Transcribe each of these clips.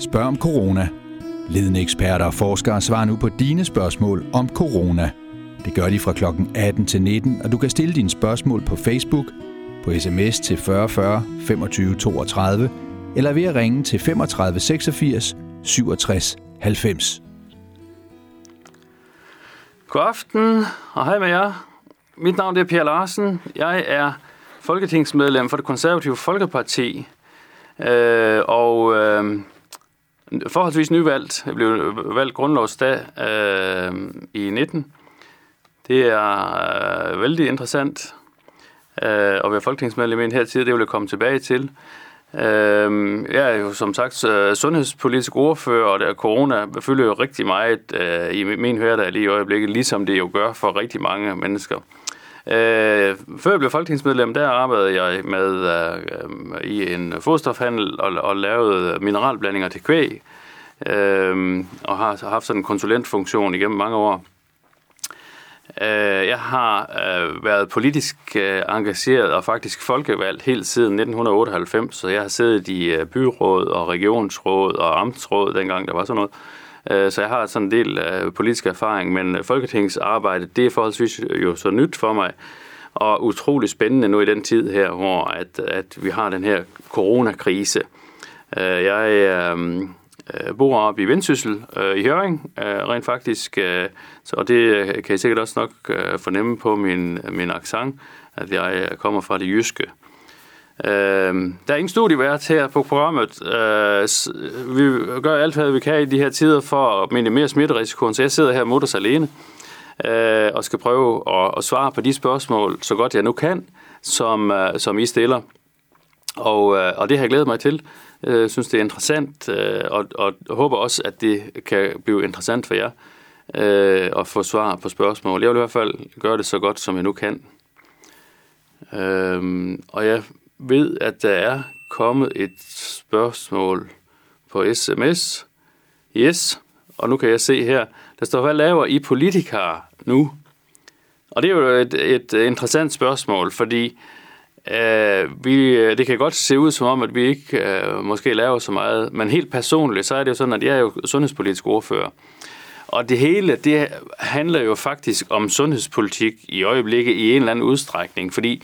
Spørg om corona. Ledende eksperter og forskere svarer nu på dine spørgsmål om corona. Det gør de fra kl. 18 til 19, og du kan stille dine spørgsmål på Facebook, på sms til 4040 25 32, eller ved at ringe til 35 86 67 90. God aften, og hej med jer. Mit navn er Per Larsen. Jeg er folketingsmedlem for det konservative Folkeparti, øh, og øh, forholdsvis nyvalgt. Jeg blev valgt grundlovsdag øh, i 19. Det er øh, vældig interessant øh, at være folketingsmedlem i en her tid. Det vil jeg komme tilbage til. Øh, jeg er jo som sagt øh, sundhedspolitisk ordfører, og der corona fylder jo rigtig meget øh, i min hverdag lige i øjeblikket, ligesom det jo gør for rigtig mange mennesker. Øh, før jeg blev folketingsmedlem, der arbejdede jeg med øh, i en fodstofhandel og, og lavede mineralblandinger til kvæg, øh, og har haft sådan en konsulentfunktion igennem mange år. Øh, jeg har øh, været politisk øh, engageret og faktisk folkevalgt helt siden 1998, så jeg har siddet i øh, byråd og regionsråd og amtsråd dengang der var sådan noget. Øh, så jeg har sådan en del øh, politisk erfaring, men øh, folketingsarbejde, det er forholdsvis jo så nyt for mig, og utrolig spændende nu i den tid her, hvor at, at vi har den her coronakrise. Jeg øh, bor oppe i Vendsyssel øh, i Høring, øh, rent faktisk. Øh, så, og det kan I sikkert også nok øh, fornemme på min, min accent, at jeg kommer fra det jyske. Øh, Øh, der er ingen studievært her på programmet. Øh, vi gør alt, hvad vi kan i de her tider for at minimere smitterisikoen, så jeg sidder her mutters alene øh, og skal prøve at, at svare på de spørgsmål, så godt jeg nu kan, som, øh, som I stiller. Og, øh, og det har jeg glædet mig til. Jeg øh, synes, det er interessant, øh, og, og håber også, at det kan blive interessant for jer øh, at få svar på spørgsmål. Jeg vil i hvert fald gøre det så godt, som jeg nu kan. Øh, og jeg ved, at der er kommet et spørgsmål på sms. Yes, og nu kan jeg se her, der står, hvad laver I politikere nu? Og det er jo et, et interessant spørgsmål, fordi øh, vi, det kan godt se ud som om, at vi ikke øh, måske laver så meget, men helt personligt, så er det jo sådan, at jeg er jo sundhedspolitisk ordfører. Og det hele, det handler jo faktisk om sundhedspolitik i øjeblikket i en eller anden udstrækning, fordi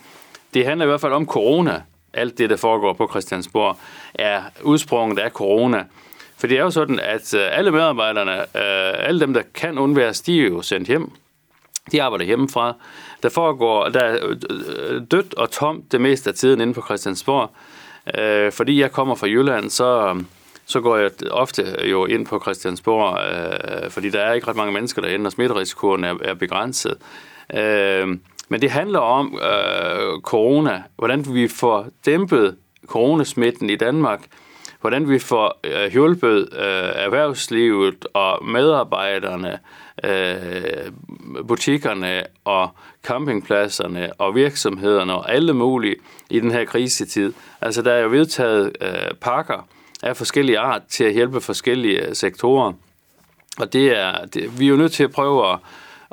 det handler i hvert fald om corona. Alt det, der foregår på Christiansborg, er udsprunget af corona. For det er jo sådan, at øh, alle medarbejderne, øh, alle dem, der kan undværes, de er jo sendt hjem. De arbejder hjemmefra. Der foregår, der er øh, dødt og tomt det meste af tiden inde på Christiansborg. Fordi jeg kommer fra Jylland, så, så går jeg ofte jo ind på Christiansborg, fordi der er ikke ret mange mennesker derinde, og smitterisikoen er, er begrænset. Øh, men det handler om øh, corona, hvordan vi får dæmpet coronasmitten i Danmark, hvordan vi får øh, hjulpet øh, erhvervslivet og medarbejderne, øh, butikkerne og campingpladserne og virksomhederne og alle mulige i den her krisetid. Altså der er jo vedtaget øh, pakker af forskellige art til at hjælpe forskellige øh, sektorer. Og det er, det, vi er jo nødt til at prøve at,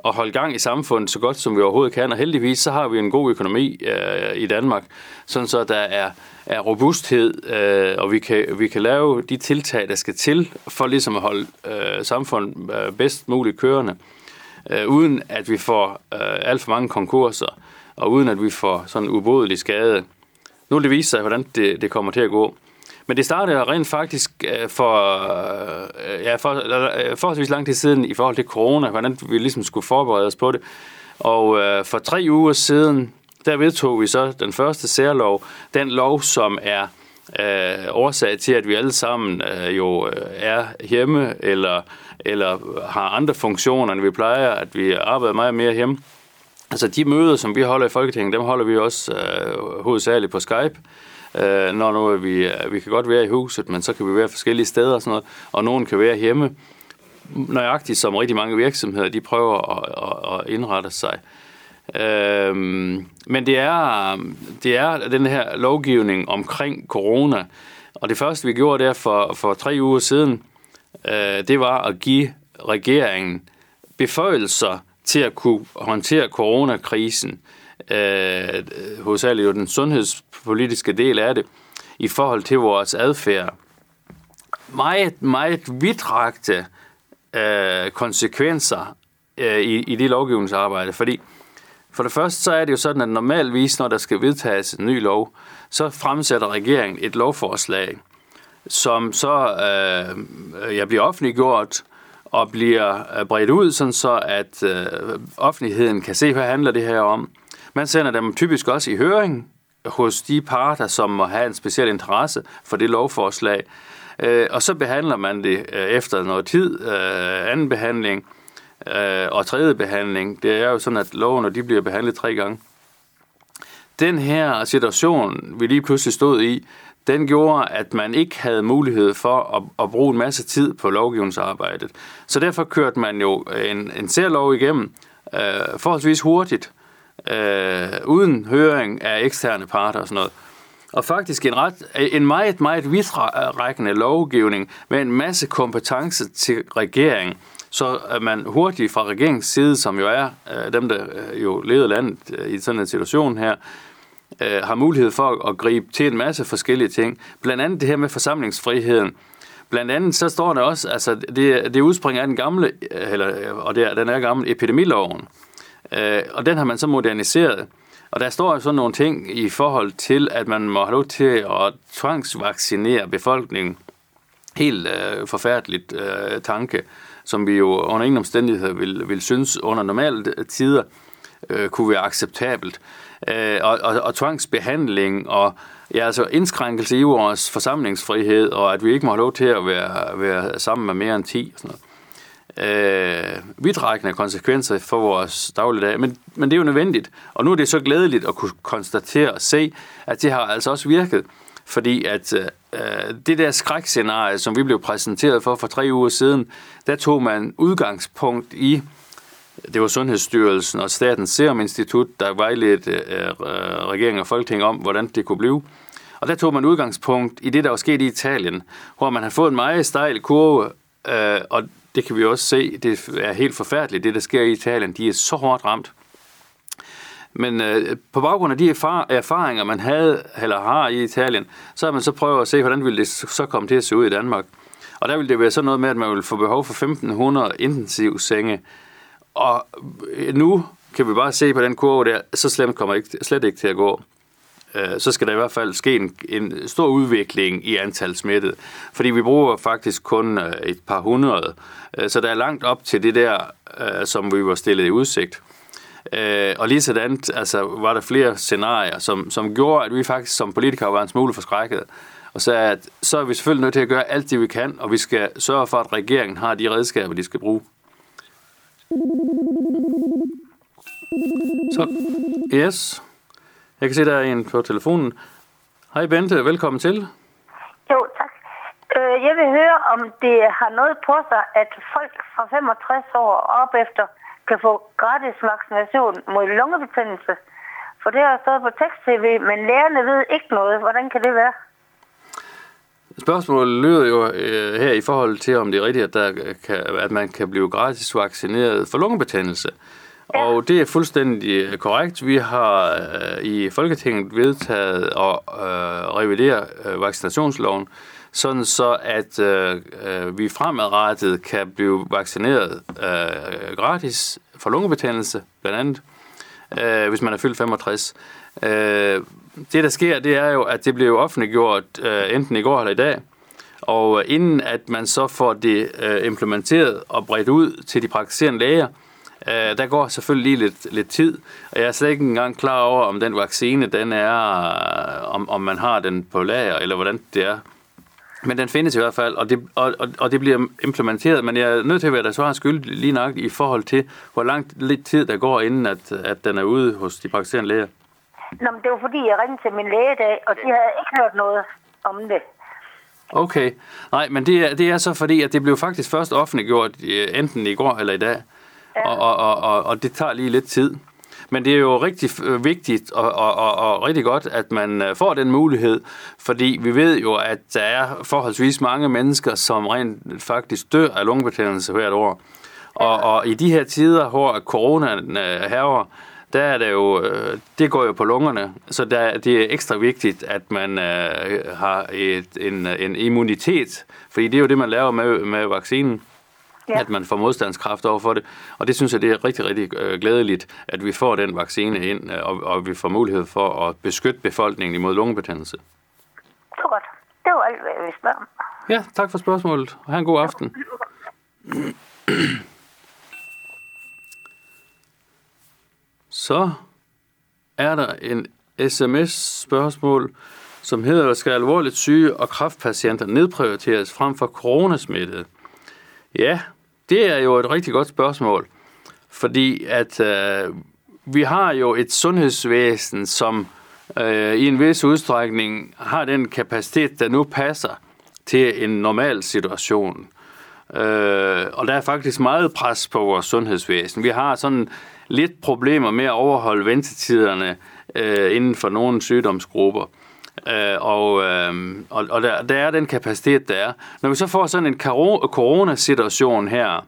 at holde gang i samfundet så godt som vi overhovedet kan, og heldigvis så har vi en god økonomi øh, i Danmark, sådan så der er, er robusthed, øh, og vi kan, vi kan lave de tiltag, der skal til for ligesom at holde øh, samfundet øh, bedst muligt kørende øh, uden at vi får øh, alt for mange konkurser, og uden at vi får sådan en ubodelig skade. Nu vil det vise sig, hvordan det, det kommer til at gå. Men det startede rent faktisk øh, for, øh, ja, for øh, forholdsvis lang tid siden i forhold til corona, hvordan vi ligesom skulle forberede os på det. Og øh, for tre uger siden, der vedtog vi så den første særlov, den lov, som er øh, årsag til, at vi alle sammen øh, jo øh, er hjemme eller, eller har andre funktioner, end vi plejer, at vi arbejder meget mere hjemme. Altså de møder, som vi holder i Folketinget, dem holder vi også øh, hovedsageligt på Skype. Øh, Øh, når nu vi, vi kan godt være i huset, men så kan vi være forskellige steder og sådan noget, og nogen kan være hjemme. Nøjagtigt som rigtig mange virksomheder, de prøver at, at, at indrette sig. Øh, men det er, det er den her lovgivning omkring corona, og det første vi gjorde der for, for tre uger siden, øh, det var at give regeringen beføjelser til at kunne håndtere coronakrisen, øh, hovedsageligt jo den sundhedspolitiske del af det, i forhold til vores adfærd. meget, meget vidtrægte øh, konsekvenser øh, i, i det lovgivningsarbejde, fordi for det første så er det jo sådan, at normalvis, når der skal vedtages en ny lov, så fremsætter regeringen et lovforslag, som så øh, jeg bliver offentliggjort og bliver øh, bredt ud, sådan så at øh, offentligheden kan se, hvad handler det her om. Man sender dem typisk også i høring hos de parter, som må have en speciel interesse for det lovforslag. Øh, og så behandler man det øh, efter noget tid, øh, anden behandling øh, og tredje behandling. Det er jo sådan, at lovene de bliver behandlet tre gange. Den her situation, vi lige pludselig stod i, den gjorde, at man ikke havde mulighed for at, at bruge en masse tid på lovgivningsarbejdet. Så derfor kørte man jo en, en særlov igennem øh, forholdsvis hurtigt, øh, uden høring af eksterne parter og sådan noget. Og faktisk en, ret, en meget, meget vidtrækkende lovgivning med en masse kompetence til regeringen, så at man hurtigt fra regeringens side, som jo er øh, dem, der øh, jo leder landet øh, i sådan en situation her, øh, har mulighed for at gribe til en masse forskellige ting. Blandt andet det her med forsamlingsfriheden. Blandt andet så står der også, altså det, det udspringer af den gamle, øh, eller, øh, og det er, den er gammel epidemiloven. Øh, og den har man så moderniseret. Og der står jo sådan nogle ting i forhold til, at man må have lov til at tvangsvaccinere befolkningen. Helt øh, forfærdeligt øh, tanke, som vi jo under ingen omstændighed vil, vil synes under normale tider øh, kunne være acceptabelt øh, og, og, og tvangsbehandling og ja, altså indskrænkelse i vores forsamlingsfrihed, og at vi ikke må have lov til at være, være sammen med mere end 10 og sådan noget. Øh, vidtrækkende konsekvenser for vores dagligdag, men, men det er jo nødvendigt. Og nu er det så glædeligt at kunne konstatere og se, at det har altså også virket, fordi at øh, øh det der skrækscenarie, som vi blev præsenteret for for tre uger siden, der tog man udgangspunkt i det var Sundhedsstyrelsen og Statens Serum Institut, der vejledte øh, øh, regeringen og Folketinget om, hvordan det kunne blive. Og der tog man udgangspunkt i det, der var sket i Italien, hvor man har fået en meget stejl kurve, øh, og det kan vi også se, det er helt forfærdeligt, det der sker i Italien. De er så hårdt ramt. Men øh, på baggrund af de erfaringer, man havde eller har i Italien, så har man så prøvet at se, hvordan ville det så komme til at se ud i Danmark. Og der ville det være sådan noget med, at man ville få behov for 1500 intensivsenge og nu kan vi bare se på den kurve der, så slemt kommer ikke, slet ikke til at gå. Øh, så skal der i hvert fald ske en, en stor udvikling i antal smittede. Fordi vi bruger faktisk kun øh, et par hundrede. Øh, så der er langt op til det der, øh, som vi var stillet i udsigt. Øh, og lige sådan altså, var der flere scenarier, som, som gjorde, at vi faktisk som politikere var en smule forskrækket. Og så, at, så er vi selvfølgelig nødt til at gøre alt det, vi kan, og vi skal sørge for, at regeringen har de redskaber, de skal bruge. Så, yes. Jeg kan se, der er en på telefonen. Hej Bente, velkommen til. Jo, tak. Øh, jeg vil høre, om det har noget på sig, at folk fra 65 år op efter kan få gratis vaccination mod lungebetændelse. For det har stået på tekst-tv, men lærerne ved ikke noget. Hvordan kan det være? Spørgsmålet lyder jo øh, her i forhold til, om det er rigtigt, at, der kan, at man kan blive gratis vaccineret for lungebetændelse. Ja. Og det er fuldstændig øh, korrekt. Vi har øh, i Folketinget vedtaget at øh, revidere øh, vaccinationsloven, sådan så at øh, øh, vi fremadrettet kan blive vaccineret øh, gratis for lungebetændelse, blandt andet, øh, hvis man er fyldt 65. Øh, det, der sker, det er jo, at det blev offentliggjort øh, enten i går eller i dag, og inden at man så får det øh, implementeret og bredt ud til de praktiserende læger, øh, der går selvfølgelig lige lidt, lidt tid, og jeg er slet ikke engang klar over, om den vaccine, den er, øh, om, om man har den på lager, eller hvordan det er. Men den findes i hvert fald, og det, og, og, og det bliver implementeret, men jeg er nødt til at være der svaret skyld lige nok i forhold til, hvor lang lidt tid der går, inden at, at den er ude hos de praktiserende læger. Nå, men det var fordi, jeg ringede til min læge i dag, og de havde ikke hørt noget om det. Okay. Nej, men det er, det er så fordi, at det blev faktisk først offentliggjort enten i går eller i dag. Og, og, og, og, og det tager lige lidt tid. Men det er jo rigtig vigtigt og, og, og, og rigtig godt, at man øh, får den mulighed, fordi vi ved jo, at der er forholdsvis mange mennesker, som rent faktisk dør af lungebetændelse hvert år. Og, og i de her tider, hvor corona herrer, der er det jo, øh, det går jo på lungerne, så der, det er ekstra vigtigt, at man øh, har et, en, en immunitet, fordi det er jo det, man laver med, med vaccinen, ja. at man får modstandskraft over for det. Og det synes jeg, det er rigtig, rigtig øh, glædeligt, at vi får den vaccine ind, øh, og, og vi får mulighed for at beskytte befolkningen imod lungebetændelse. Det var godt. Det var alt, hvad jeg ville spørge om. Ja, tak for spørgsmålet. Ha' en god aften. Så er der en sms-spørgsmål, som hedder, skal alvorligt syge og kraftpatienter nedprioriteres frem for coronasmittede? Ja, det er jo et rigtig godt spørgsmål, fordi at øh, vi har jo et sundhedsvæsen, som øh, i en vis udstrækning har den kapacitet, der nu passer til en normal situation. Øh, og der er faktisk meget pres på vores sundhedsvæsen. Vi har sådan lidt problemer med at overholde ventetiderne øh, inden for nogle sygdomsgrupper. Øh, og øh, og, og der, der er den kapacitet, der er. Når vi så får sådan en coronasituation her,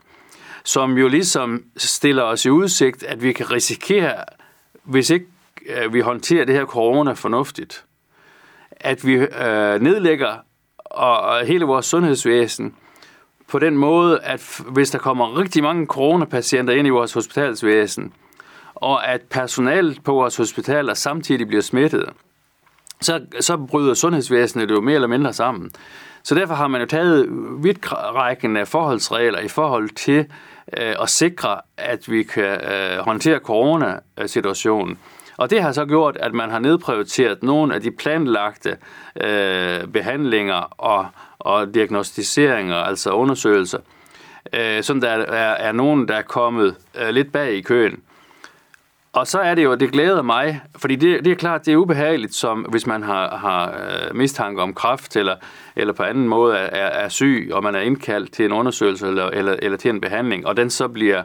som jo ligesom stiller os i udsigt, at vi kan risikere, hvis ikke øh, vi håndterer det her corona fornuftigt, at vi øh, nedlægger og, og hele vores sundhedsvæsen på den måde, at hvis der kommer rigtig mange coronapatienter ind i vores hospitalsvæsen, og at personalet på vores hospitaler samtidig bliver smittet, så, så bryder sundhedsvæsenet jo mere eller mindre sammen. Så derfor har man jo taget vidtrækkende forholdsregler i forhold til øh, at sikre, at vi kan øh, håndtere coronasituationen. Og det har så gjort, at man har nedprioriteret nogle af de planlagte øh, behandlinger og, og diagnostiseringer, altså undersøgelser, øh, som der er, er nogen, der er kommet øh, lidt bag i køen. Og så er det jo, det glæder mig, fordi det, det er klart, det er ubehageligt, som hvis man har, har øh, mistanke om kræft, eller, eller på anden måde er, er syg, og man er indkaldt til en undersøgelse eller, eller, eller til en behandling, og den så bliver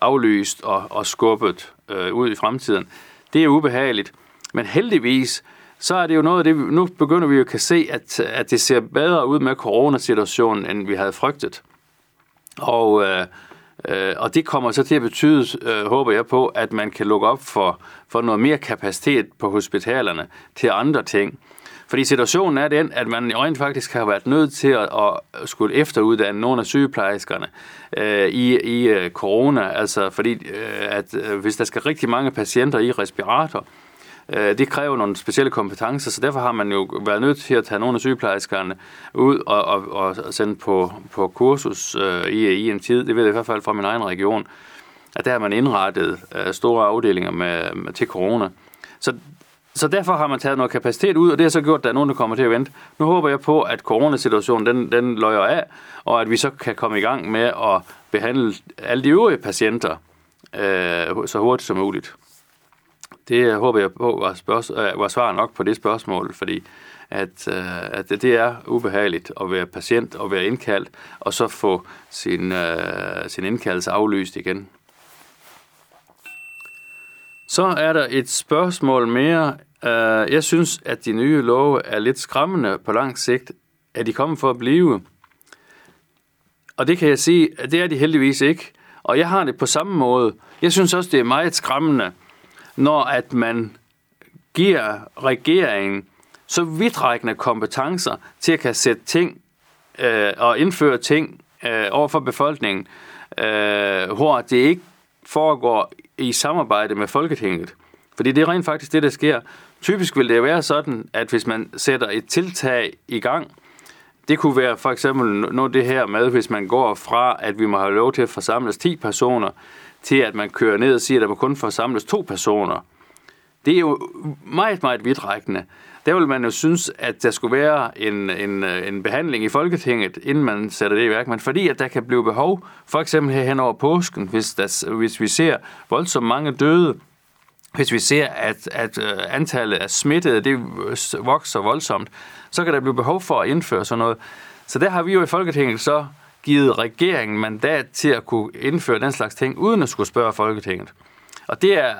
aflyst og, og skubbet øh, ud i fremtiden. Det er ubehageligt. Men heldigvis, så er det jo noget af det, nu begynder vi jo at kan se, at, at det ser bedre ud med coronasituationen, end vi havde frygtet. Og, øh, øh, og det kommer så til at betyde, øh, håber jeg på, at man kan lukke op for, for noget mere kapacitet på hospitalerne til andre ting. Fordi situationen er den, at man rent faktisk har været nødt til at, at skulle efteruddanne nogle af sygeplejerskerne øh, i, i øh, corona. Altså fordi, øh, at øh, hvis der skal rigtig mange patienter i respirator, øh, Øh, det kræver nogle specielle kompetencer, så derfor har man jo været nødt til at tage nogle af sygeplejerskerne ud og, og, og sende på, på kursus øh, i, i en tid. Det ved jeg i hvert fald fra min egen region at der har man indrettet øh, store afdelinger med, med, til corona. Så så derfor har man taget noget kapacitet ud, og det har så gjort, at der er nogen, der kommer til at vente. Nu håber jeg på, at coronasituationen den, den løjer af, og at vi så kan komme i gang med at behandle alle de øvrige patienter øh, så hurtigt som muligt. Det øh, håber jeg på var, spørg- øh, var svar nok på det spørgsmål, fordi at, øh, at det er ubehageligt at være patient og være indkaldt, og så få sin, øh, sin indkaldelse aflyst igen. Så er der et spørgsmål mere. Øh, jeg synes, at de nye love er lidt skræmmende på lang sigt. Er de kommet for at blive? Og det kan jeg sige, at det er de heldigvis ikke. Og jeg har det på samme måde. Jeg synes også, det er meget skræmmende, når at man giver regeringen så vidtrækkende kompetencer til at kan sætte ting øh, og indføre ting øh, over for befolkningen, øh, hvor det ikke foregår i samarbejde med Folketinget. Fordi det er rent faktisk det, der sker. Typisk vil det være sådan, at hvis man sætter et tiltag i gang, det kunne være for eksempel noget det her med, hvis man går fra, at vi må have lov til at forsamles 10 personer, til at man kører ned og siger, at der må kun forsamles to personer. Det er jo meget, meget vidtrækkende. Der vil man jo synes, at der skulle være en, en, en behandling i Folketinget, inden man sætter det i værk. Men fordi at der kan blive behov, for eksempel her hen over påsken, hvis, der, hvis vi ser voldsomt mange døde, hvis vi ser, at, at øh, antallet af smittede det vokser voldsomt, så kan der blive behov for at indføre sådan noget. Så der har vi jo i Folketinget så givet regeringen mandat til at kunne indføre den slags ting, uden at skulle spørge Folketinget. Og det er,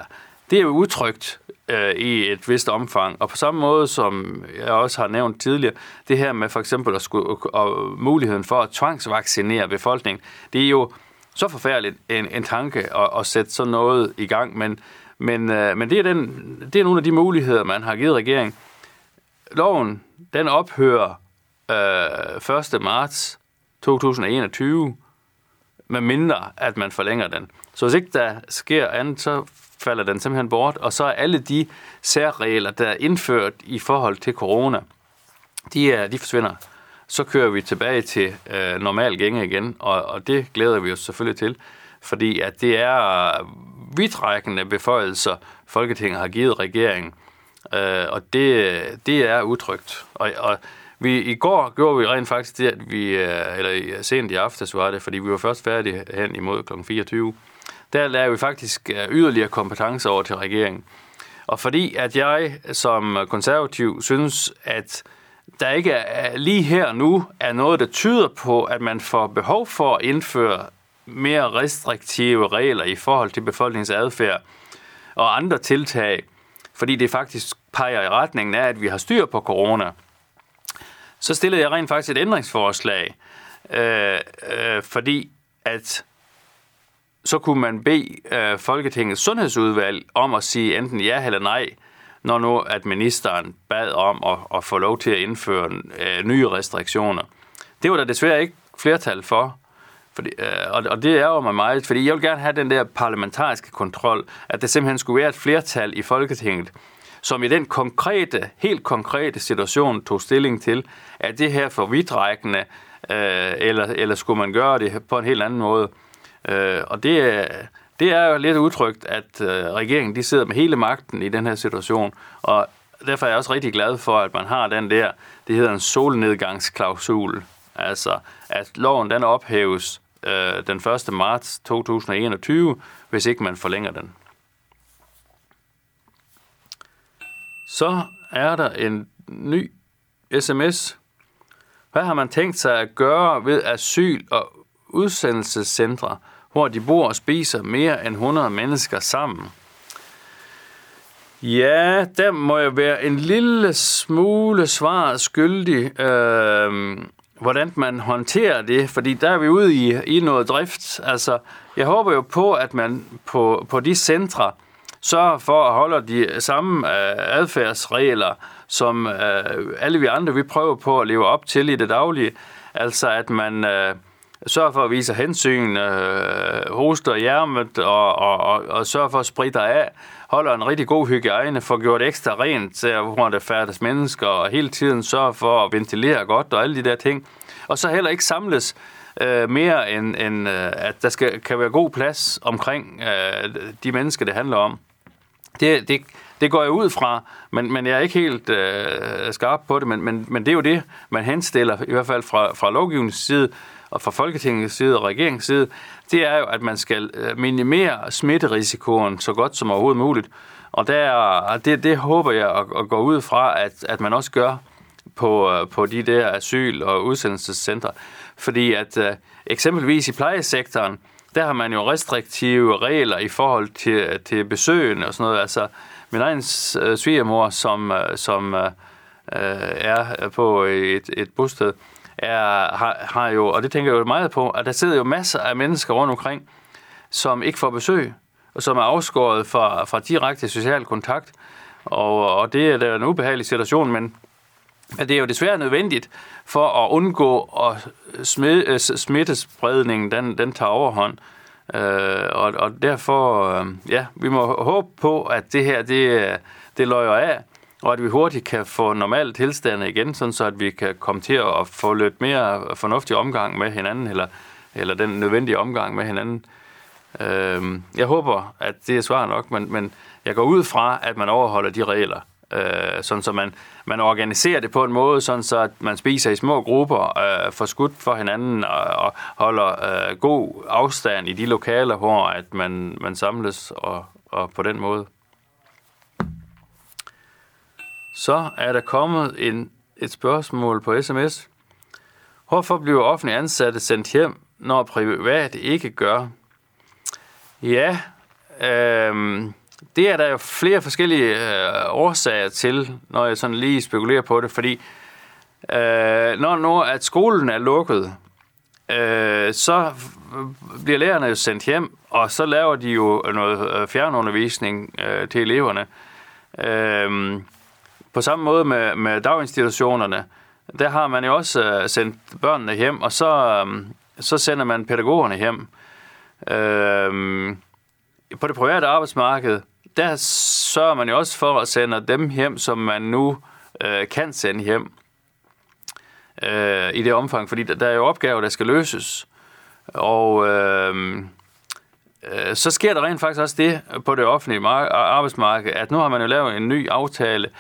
det er jo udtrykt øh, i et vist omfang. Og på samme måde, som jeg også har nævnt tidligere, det her med for eksempel at skulle, og muligheden for at tvangsvaccinere befolkningen, det er jo så forfærdeligt en, en tanke at, at sætte sådan noget i gang, men men, øh, men det, er den, det er nogle af de muligheder, man har givet regeringen. Loven, den ophører øh, 1. marts 2021, med mindre at man forlænger den. Så hvis ikke der sker andet, så falder den simpelthen bort, og så er alle de særregler, der er indført i forhold til corona, de, er, de forsvinder. Så kører vi tilbage til øh, normal gænge igen, og, og det glæder vi os selvfølgelig til, fordi at det er vidtrækkende beføjelser, Folketinget har givet regeringen, øh, og det, det er utrygt. Og, og vi, I går gjorde vi rent faktisk det, at vi, øh, eller sent i aftes var det, fordi vi var først færdige hen imod kl. 24, der lavede vi faktisk øh, yderligere kompetencer over til regeringen. Og fordi at jeg som konservativ synes, at der ikke er, lige her nu er noget, der tyder på, at man får behov for at indføre mere restriktive regler i forhold til befolkningens adfærd og andre tiltag, fordi det faktisk peger i retningen af, at vi har styr på corona. Så stillede jeg rent faktisk et ændringsforslag, øh, øh, fordi at så kunne man bede øh, Folketingets sundhedsudvalg om at sige enten ja eller nej, når nu at ministeren bad om at, at få lov til at indføre øh, nye restriktioner. Det var der desværre ikke flertal for, fordi, øh, og, og det er jo mig meget, fordi jeg vil gerne have den der parlamentariske kontrol, at der simpelthen skulle være et flertal i Folketinget, som i den konkrete, helt konkrete situation tog stilling til, at det her for vidtrækkende, øh, eller, eller skulle man gøre det på en helt anden måde. Øh, og det, det er jo lidt udtrykt, at øh, regeringen de sidder med hele magten i den her situation, og derfor er jeg også rigtig glad for, at man har den der, det hedder en solnedgangsklausul, altså at loven den ophæves øh, den 1. marts 2021, hvis ikke man forlænger den. Så er der en ny sms. Hvad har man tænkt sig at gøre ved asyl- og udsendelsescentre, hvor de bor og spiser mere end 100 mennesker sammen? Ja, der må jeg være en lille smule svar skyldig. Øh, hvordan man håndterer det, fordi der er vi ude i, i noget drift. Altså, jeg håber jo på, at man på, på de centre sørger for at holde de samme øh, adfærdsregler, som øh, alle vi andre vi prøver på at leve op til i det daglige. Altså, at man øh, sørge for at vise hensyn, øh, hoster hjermet og, og, og, og sørge for at spritte af, holder en rigtig god hygiejne, får gjort ekstra rent til, hvor der færdes mennesker, og hele tiden sørge for at ventilere godt og alle de der ting. Og så heller ikke samles øh, mere end, end øh, at der skal, kan være god plads omkring øh, de mennesker, det handler om. Det, det, det går jeg ud fra, men, men jeg er ikke helt øh, skarp på det, men, men, men det er jo det, man henstiller, i hvert fald fra, fra lovgivningens side, og fra Folketingets side og regeringens side, det er jo, at man skal øh, minimere smitterisikoen så godt som overhovedet muligt. Og der, det, det håber jeg at, at gå ud fra, at, at man også gør på, øh, på de der asyl- og udsendelsescentre. Fordi at øh, eksempelvis i plejesektoren, der har man jo restriktive regler i forhold til, til besøgende og sådan noget. Altså, min egen svigermor, som, som øh, er på et, et bosted, er, har, har jo, og det tænker jeg jo meget på, at der sidder jo masser af mennesker rundt omkring, som ikke får besøg, og som er afskåret fra, fra direkte social kontakt. Og, og det er da en ubehagelig situation, men at det er jo desværre nødvendigt for at undgå at smitte, øh, smittespredningen, den, den tager overhånd. Øh, og, og derfor, øh, ja, vi må håbe på, at det her, det, øh, det løjer af, og at vi hurtigt kan få normale tilstande igen, sådan så at vi kan komme til at få lidt mere fornuftig omgang med hinanden, eller, eller den nødvendige omgang med hinanden. Øh, jeg håber, at det er svar nok, men, men jeg går ud fra, at man overholder de regler, øh, sådan så man, man organiserer det på en måde, sådan så at man spiser i små grupper, øh, får skudt for hinanden og, og holder øh, god afstand i de lokaler, hvor at man, man samles og, og på den måde. Så er der kommet en, et spørgsmål på sms. Hvorfor bliver offentlige ansatte sendt hjem, når private ikke gør? Ja, øh, det er der jo flere forskellige øh, årsager til, når jeg sådan lige spekulerer på det, fordi øh, når nu at skolen er lukket, øh, så bliver lærerne jo sendt hjem, og så laver de jo noget øh, fjernundervisning øh, til eleverne. Øh, på samme måde med, med daginstitutionerne, der har man jo også øh, sendt børnene hjem, og så, øh, så sender man pædagogerne hjem. Øh, på det private arbejdsmarked, der sørger man jo også for at sende dem hjem, som man nu øh, kan sende hjem øh, i det omfang, fordi der, der er jo opgaver, der skal løses. Og øh, øh, så sker der rent faktisk også det på det offentlige arbejdsmarked, at nu har man jo lavet en ny aftale,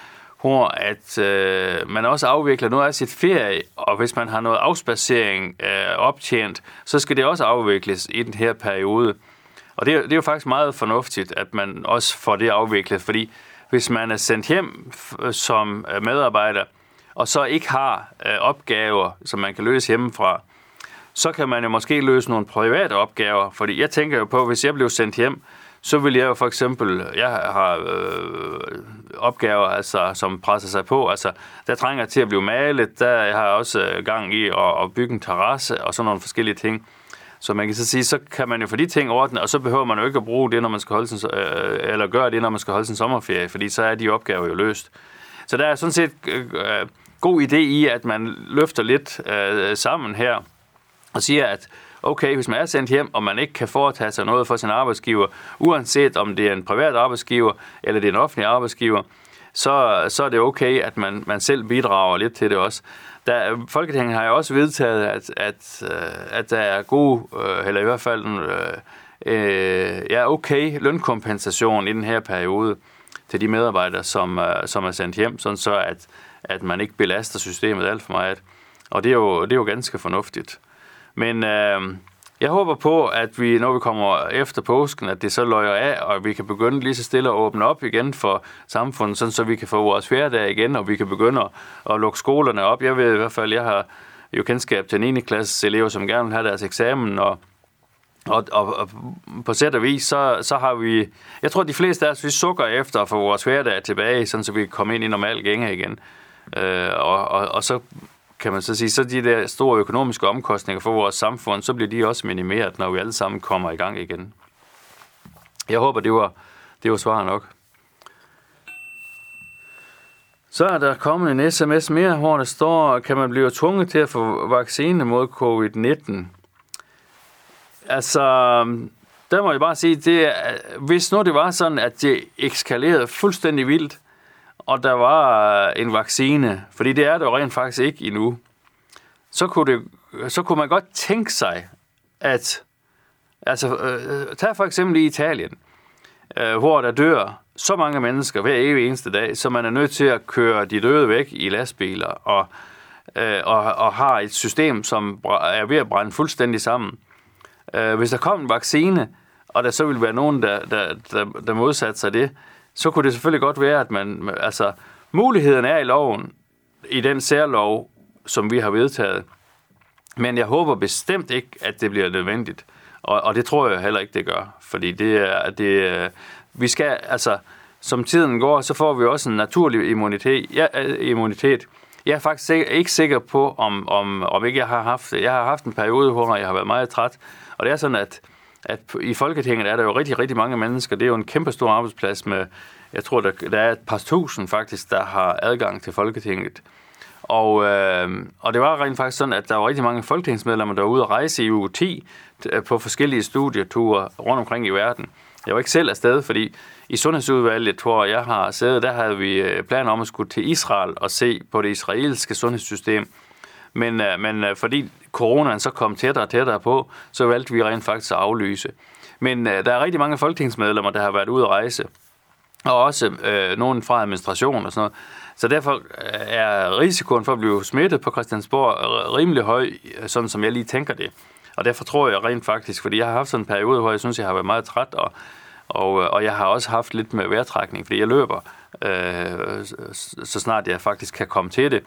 hvor at øh, man også afvikler noget af sit ferie, og hvis man har noget afspacering øh, optjent, så skal det også afvikles i den her periode. Og det, er, det er jo faktisk meget fornuftigt, at man også får det afviklet, fordi hvis man er sendt hjem som øh, medarbejder, og så ikke har øh, opgaver, som man kan løse hjemmefra, så kan man jo måske løse nogle private opgaver. Fordi jeg tænker jo på, hvis jeg blev sendt hjem, så vil jeg jo for eksempel, jeg har øh, opgaver, altså, som presser sig på, altså der trænger til at blive malet, der jeg har også øh, gang i at, at bygge en terrasse og sådan nogle forskellige ting. Så man kan så sige, så kan man jo få de ting ordnet, og så behøver man jo ikke at bruge det, når man skal holde sin, øh, eller gøre det, når man skal holde sin sommerferie, fordi så er de opgaver jo løst. Så der er sådan set øh, øh god idé i, at man løfter lidt øh, sammen her og siger, at okay, hvis man er sendt hjem, og man ikke kan foretage sig noget for sin arbejdsgiver, uanset om det er en privat arbejdsgiver eller det er en offentlig arbejdsgiver, så, så er det okay, at man, man selv bidrager lidt til det også. Der, Folketinget har jo også vedtaget, at, at, øh, at der er god, øh, eller i hvert fald øh, øh, ja, okay lønkompensation i den her periode til de medarbejdere, som, som er sendt hjem, sådan så at, at man ikke belaster systemet alt for meget. Og det er jo, det er jo ganske fornuftigt. Men øh, jeg håber på, at vi, når vi kommer efter påsken, at det så løjer af, og vi kan begynde lige så stille at åbne op igen for samfundet, sådan så vi kan få vores hverdag igen, og vi kan begynde at, at lukke skolerne op. Jeg ved i hvert fald, jeg har jo kendskab til en 9. klasses elever, som gerne vil have deres eksamen, og og, og, og på sæt og vis, så, så har vi... Jeg tror, de fleste af os, vi sukker efter at få vores hverdag tilbage, sådan så vi kan komme ind i normal gænge igen. Øh, og, og, og så kan man så sige, så de der store økonomiske omkostninger for vores samfund, så bliver de også minimeret, når vi alle sammen kommer i gang igen. Jeg håber, det var, det var svaret nok. Så er der kommet en sms mere, hvor der står, kan man blive tvunget til at få vaccine mod covid-19? Altså, der må jeg bare sige, det, hvis nu det var sådan, at det eskalerede fuldstændig vildt, og der var øh, en vaccine, fordi det er det jo rent faktisk ikke endnu, så kunne, det, øh, så kunne man godt tænke sig, at altså, øh, øh tag for eksempel i Italien, øh, hvor der dør så mange mennesker hver evig eneste dag, så man er nødt til at køre de døde væk i lastbiler, og, øh, og, og har et system, som er ved at brænde fuldstændig sammen. Øh, hvis der kom en vaccine, og der så ville være nogen, der, der, der, der modsatte sig det, så kunne det selvfølgelig godt være, at man, altså, muligheden er i loven, i den særlov, som vi har vedtaget. Men jeg håber bestemt ikke, at det bliver nødvendigt. Og, og det tror jeg heller ikke, det gør. Fordi det er, det, øh, vi skal, altså, som tiden går, så får vi også en naturlig immunitet. Ja, øh, immunitet. Jeg er faktisk ikke sikker på, om, om, om ikke jeg har haft Jeg har haft en periode, hvor jeg har været meget træt. Og det er sådan, at at i Folketinget er der jo rigtig, rigtig mange mennesker. Det er jo en kæmpe stor arbejdsplads med, jeg tror, der, der er et par tusind faktisk, der har adgang til Folketinget. Og, øh, og det var rent faktisk sådan, at der var rigtig mange folketingsmedlemmer, der var ude at rejse i uge 10 øh, på forskellige studieture rundt omkring i verden. Jeg var ikke selv afsted, fordi i Sundhedsudvalget, hvor jeg har siddet, der havde vi øh, planer om at skulle til Israel og se på det israelske sundhedssystem. Men, øh, men øh, fordi coronaen så kom tættere og tættere på, så valgte vi rent faktisk at aflyse. Men øh, der er rigtig mange folketingsmedlemmer, der har været ude at rejse, og også øh, nogen fra administration og sådan noget. Så derfor øh, er risikoen for at blive smittet på Christiansborg øh, rimelig høj, øh, sådan som jeg lige tænker det. Og derfor tror jeg rent faktisk, fordi jeg har haft sådan en periode, hvor jeg synes, jeg har været meget træt, og, og, og jeg har også haft lidt med vejrtrækning, fordi jeg løber, øh, så snart jeg faktisk kan komme til det.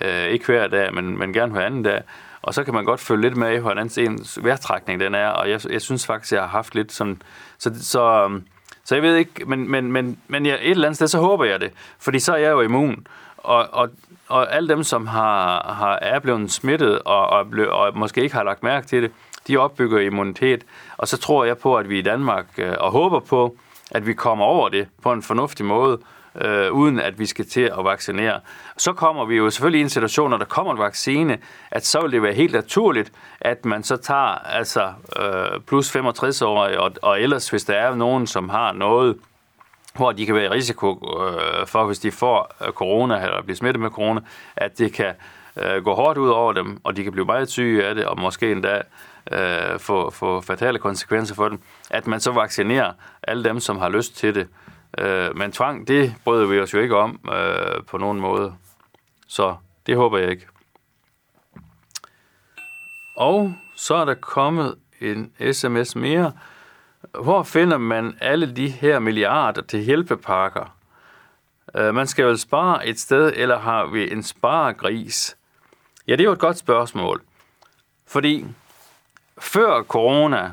Øh, ikke hver dag, men, men gerne hver anden dag. Og så kan man godt følge lidt med i, hvordan ens vejrtrækning den er, og jeg, jeg synes faktisk, jeg har haft lidt sådan... Så, så, øhm, så jeg ved ikke, men, men, men, men jeg, et eller andet sted, så håber jeg det, fordi så er jeg jo immun. Og, og, og alle dem, som har, har er blevet smittet og, og, ble, og måske ikke har lagt mærke til det, de opbygger immunitet, og så tror jeg på, at vi i Danmark, øh, og håber på, at vi kommer over det på en fornuftig måde, øh, uden at vi skal til at vaccinere. Så kommer vi jo selvfølgelig i en situation, når der kommer en vaccine, at så vil det være helt naturligt, at man så tager altså øh, plus 65 år, og, og ellers hvis der er nogen, som har noget, hvor de kan være i risiko øh, for, hvis de får øh, corona eller bliver smittet med corona, at det kan øh, gå hårdt ud over dem, og de kan blive meget syge af det, og måske endda øh, få, få fatale konsekvenser for dem, at man så vaccinerer alle dem, som har lyst til det. Øh, men tvang, det bryder vi os jo ikke om øh, på nogen måde. Så det håber jeg ikke. Og så er der kommet en sms mere. Hvor finder man alle de her milliarder til hjælpepakker? Øh, man skal vel spare et sted, eller har vi en sparegris? Ja, det er jo et godt spørgsmål. Fordi før corona,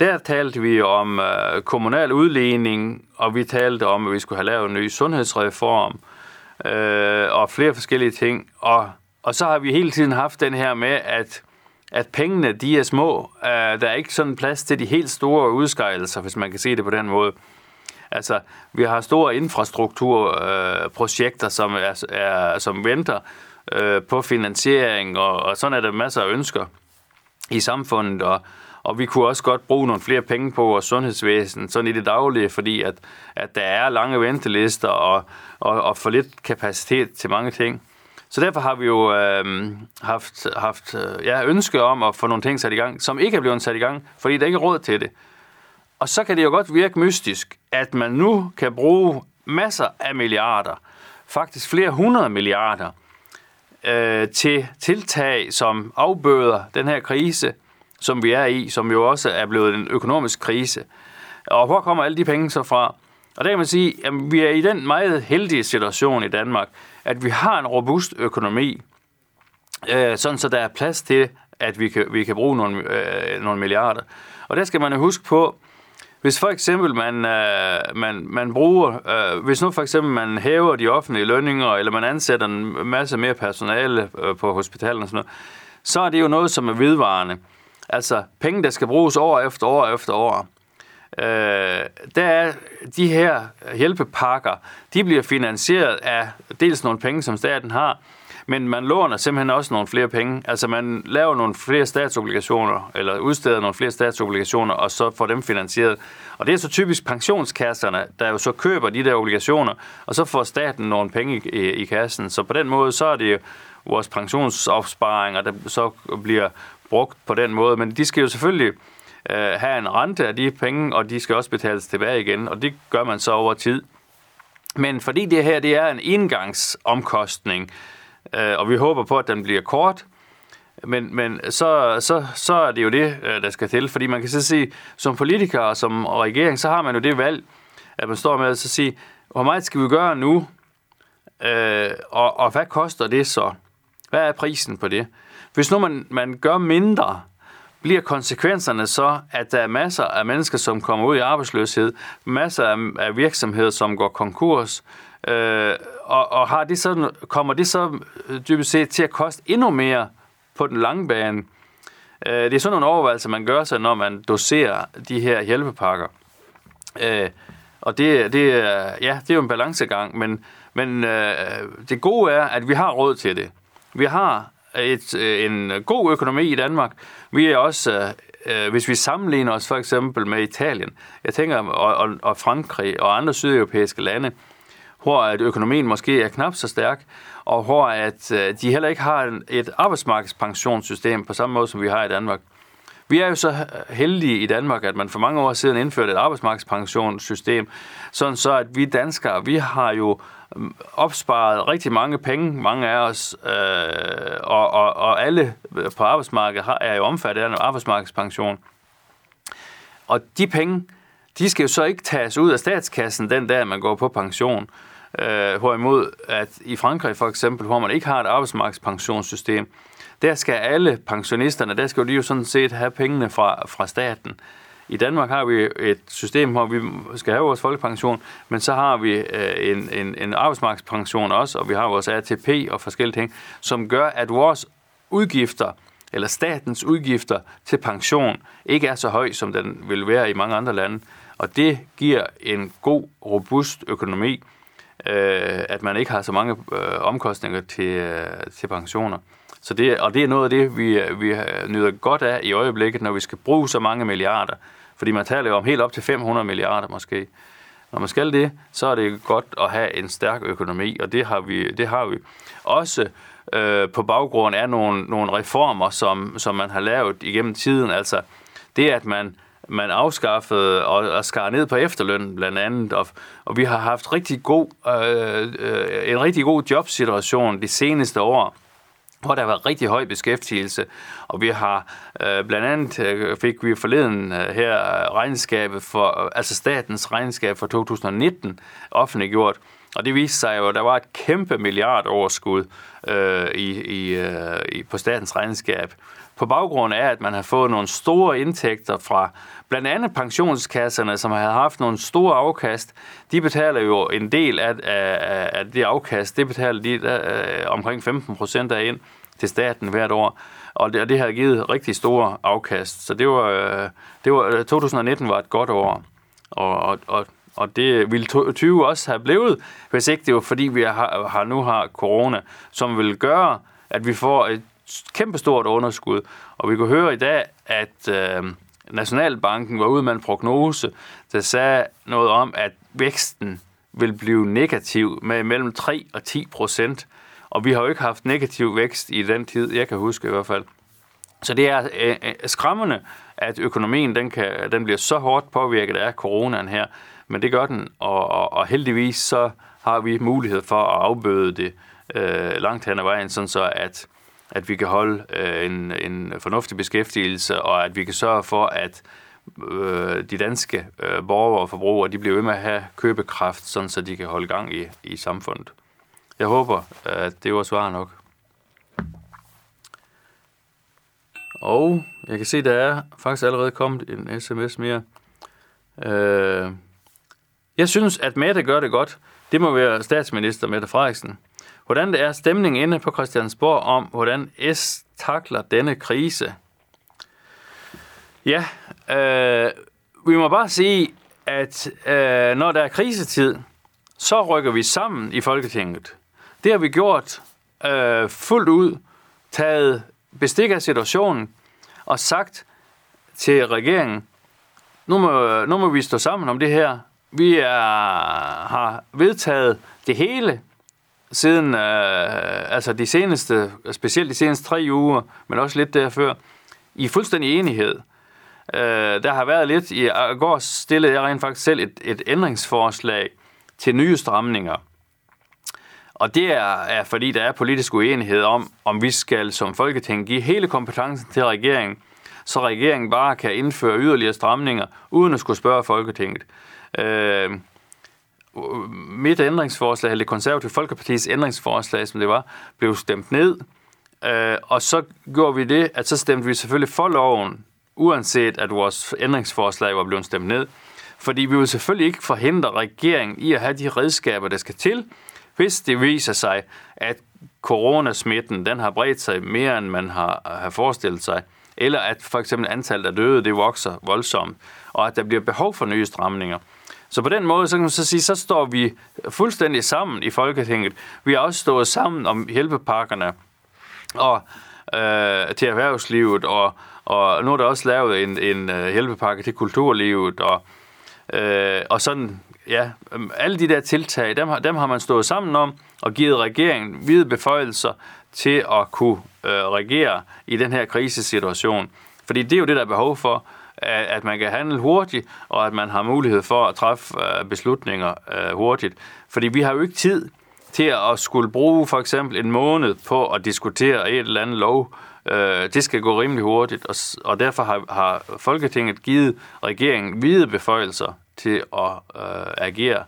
der talte vi om øh, kommunal udligning, og vi talte om, at vi skulle have lavet en ny sundhedsreform, øh, og flere forskellige ting. Og, og så har vi hele tiden haft den her med, at, at pengene, de er små. Øh, der er ikke sådan plads til de helt store udskejelser, hvis man kan se det på den måde. Altså, vi har store infrastrukturprojekter, øh, som, er, er, som venter øh, på finansiering, og, og sådan er der masser af ønsker i samfundet, og, og vi kunne også godt bruge nogle flere penge på vores sundhedsvæsen, sådan i det daglige, fordi at, at der er lange ventelister og, og, og for lidt kapacitet til mange ting. Så derfor har vi jo øh, haft, haft øh, ja, ønske om at få nogle ting sat i gang, som ikke er blevet sat i gang, fordi der ikke er råd til det. Og så kan det jo godt virke mystisk, at man nu kan bruge masser af milliarder, faktisk flere hundrede milliarder, øh, til tiltag, som afbøder den her krise, som vi er i, som jo også er blevet en økonomisk krise. Og hvor kommer alle de penge så fra? Og der kan man sige, at vi er i den meget heldige situation i Danmark, at vi har en robust økonomi, øh, sådan så der er plads til, at vi kan, vi kan bruge nogle, øh, nogle milliarder. Og der skal man jo huske på, hvis for eksempel man, øh, man, man bruger, øh, hvis nu for eksempel man hæver de offentlige lønninger, eller man ansætter en masse mere personale øh, på hospitalerne og sådan noget, så er det jo noget, som er vedvarende. Altså penge, der skal bruges år efter år efter år. Øh, der er de her hjælpepakker, de bliver finansieret af dels nogle penge, som staten har, men man låner simpelthen også nogle flere penge. Altså man laver nogle flere statsobligationer, eller udsteder nogle flere statsobligationer, og så får dem finansieret. Og det er så typisk pensionskasserne, der jo så køber de der obligationer, og så får staten nogle penge i, i kassen. Så på den måde, så er det jo vores pensionsopsparinger, der så bliver brugt på den måde. Men de skal jo selvfølgelig øh, have en rente af de penge, og de skal også betales tilbage igen, og det gør man så over tid. Men fordi det her det er en indgangsomkostning, øh, og vi håber på, at den bliver kort, men, men så, så, så er det jo det, øh, der skal til. Fordi man kan så sige, som politiker og som regering, så har man jo det valg, at man står med at sige, hvor meget skal vi gøre nu, øh, og, og hvad koster det så? Hvad er prisen på det? Hvis nu man, man gør mindre, bliver konsekvenserne så, at der er masser af mennesker, som kommer ud i arbejdsløshed, masser af, af virksomheder, som går konkurs, øh, og, og har det så, kommer det så øh, dybest set til at koste endnu mere på den lange bane? Øh, det er sådan nogle overvejelser, man gør sig, når man doserer de her hjælpepakker. Øh, og det, det, ja, det er jo en balancegang, men, men øh, det gode er, at vi har råd til det. Vi har et, øh, en god økonomi i Danmark. Vi er også, øh, hvis vi sammenligner os for eksempel med Italien, jeg tænker, og, og, og Frankrig og andre sydeuropæiske lande, hvor at økonomien måske er knap så stærk, og hvor at øh, de heller ikke har et arbejdsmarkedspensionssystem på samme måde, som vi har i Danmark. Vi er jo så heldige i Danmark, at man for mange år siden indførte et arbejdsmarkedspensionssystem, sådan så at vi danskere, vi har jo opsparet rigtig mange penge, mange af os, øh, og, og, og alle på arbejdsmarkedet har, er jo omfattet af en arbejdsmarkedspension. Og de penge, de skal jo så ikke tages ud af statskassen den dag, man går på pension. Øh, hvorimod, at i Frankrig for eksempel, hvor man ikke har et arbejdsmarkedspensionssystem, der skal alle pensionisterne, der skal de jo sådan set have pengene fra, fra staten. I Danmark har vi et system, hvor vi skal have vores folkepension, men så har vi øh, en, en, en arbejdsmarkedspension også, og vi har vores ATP og forskellige ting, som gør, at vores udgifter eller statens udgifter til pension ikke er så høj, som den vil være i mange andre lande. Og det giver en god, robust økonomi, øh, at man ikke har så mange øh, omkostninger til, øh, til pensioner. Så det, og det er noget af det, vi, vi nyder godt af i øjeblikket, når vi skal bruge så mange milliarder. Fordi man taler jo om helt op til 500 milliarder måske. Når man skal det, så er det godt at have en stærk økonomi, og det har vi. Det har vi. Også øh, på baggrund af nogle, nogle reformer, som, som man har lavet igennem tiden. Altså det, at man, man afskaffede og, og skar ned på efterløn blandt andet, og, og vi har haft rigtig god, øh, øh, en rigtig god jobsituation de seneste år hvor der var rigtig høj beskæftigelse, og vi har øh, blandt andet øh, fik vi forleden øh, her øh, regnskabet for, øh, altså statens regnskab for 2019 offentliggjort, og det viste sig jo, at der var et kæmpe milliardoverskud øh, i, i, øh, i, på statens regnskab. På baggrund af, at man har fået nogle store indtægter fra blandt andet pensionskasserne, som har haft nogle store afkast, de betaler jo en del af, af, af det afkast, det betaler de øh, omkring 15 procent af ind til staten hvert år. Og det, og det har givet rigtig store afkast. Så det var, øh, det var øh, 2019 var et godt år. Og, og, og og det ville 20 også have blevet, hvis ikke det var fordi, vi har, har nu har corona, som vil gøre, at vi får et kæmpestort underskud. Og vi kunne høre i dag, at øh, Nationalbanken var ude med en prognose, der sagde noget om, at væksten vil blive negativ med mellem 3 og 10 procent. Og vi har jo ikke haft negativ vækst i den tid, jeg kan huske i hvert fald. Så det er øh, øh, skræmmende, at økonomien den, kan, den bliver så hårdt påvirket af coronaen her. Men det gør den, og, og, og heldigvis så har vi mulighed for at afbøde det øh, langt hen ad vejen, sådan så at, at vi kan holde øh, en, en fornuftig beskæftigelse, og at vi kan sørge for, at øh, de danske øh, borgere og forbrugere, de bliver ved med at have købekraft, sådan så de kan holde gang i, i samfundet. Jeg håber, at det var svar nok. Og jeg kan se, der er faktisk allerede kommet en sms mere. Øh, jeg synes, at Mette gør det godt. Det må være statsminister Mette Frederiksen. Hvordan det er stemningen inde på Christiansborg om, hvordan S takler denne krise? Ja, øh, vi må bare sige, at øh, når der er krisetid, så rykker vi sammen i Folketinget. Det har vi gjort øh, fuldt ud, taget bestik af situationen og sagt til regeringen, nu må, nu må vi stå sammen om det her. Vi er, har vedtaget det hele siden, øh, altså de seneste, specielt de seneste tre uger, men også lidt derfør, i fuldstændig enighed. Øh, der har været lidt, i går stillede jeg rent faktisk selv et, et ændringsforslag til nye stramninger. Og det er, er fordi, der er politisk uenighed om, om vi skal som Folketing give hele kompetencen til regeringen, så regeringen bare kan indføre yderligere stramninger, uden at skulle spørge Folketinget. Øh, mit ændringsforslag, eller det konservative Folkepartis ændringsforslag, som det var, blev stemt ned. Øh, og så gjorde vi det, at så stemte vi selvfølgelig for loven, uanset at vores ændringsforslag var blevet stemt ned. Fordi vi vil selvfølgelig ikke forhindre regeringen i at have de redskaber, der skal til, hvis det viser sig, at coronasmitten den har bredt sig mere, end man har, har forestillet sig, eller at for eksempel antallet af døde det vokser voldsomt, og at der bliver behov for nye stramninger. Så på den måde, så kan man så sige, så står vi fuldstændig sammen i Folketinget. Vi har også stået sammen om hjælpepakkerne og, øh, til erhvervslivet, og, og nu er der også lavet en, en øh, hjælpepakke til kulturlivet, og, øh, og sådan, ja, alle de der tiltag, dem har, dem har man stået sammen om, og givet regeringen hvide beføjelser til at kunne øh, regere i den her krisesituation. Fordi det er jo det, der er behov for at man kan handle hurtigt, og at man har mulighed for at træffe øh, beslutninger øh, hurtigt. Fordi vi har jo ikke tid til at skulle bruge for eksempel en måned på at diskutere et eller andet lov. Øh, det skal gå rimelig hurtigt, og derfor har, har Folketinget givet regeringen hvide beføjelser til at agere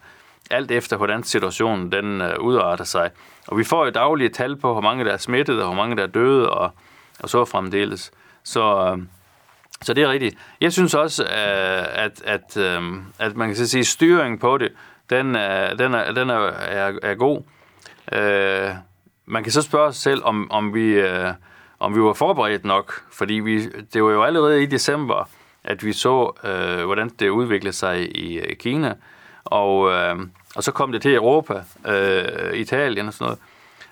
alt efter, hvordan situationen den udarter sig. Og vi får jo daglige tal på, hvor mange der er smittet, og hvor mange der er døde, og, og så fremdeles. Så, så det er rigtigt. Jeg synes også, øh, at, at, øh, at man kan sige, at styringen på det, den, er, den, er, den er, er, er god. Øh, man kan så spørge sig selv, om, om, vi, om vi var forberedt nok, fordi vi, det var jo allerede i december, at vi så, øh, hvordan det udviklede sig i Kina, og, øh, og så kom det til Europa, øh, Italien og sådan noget.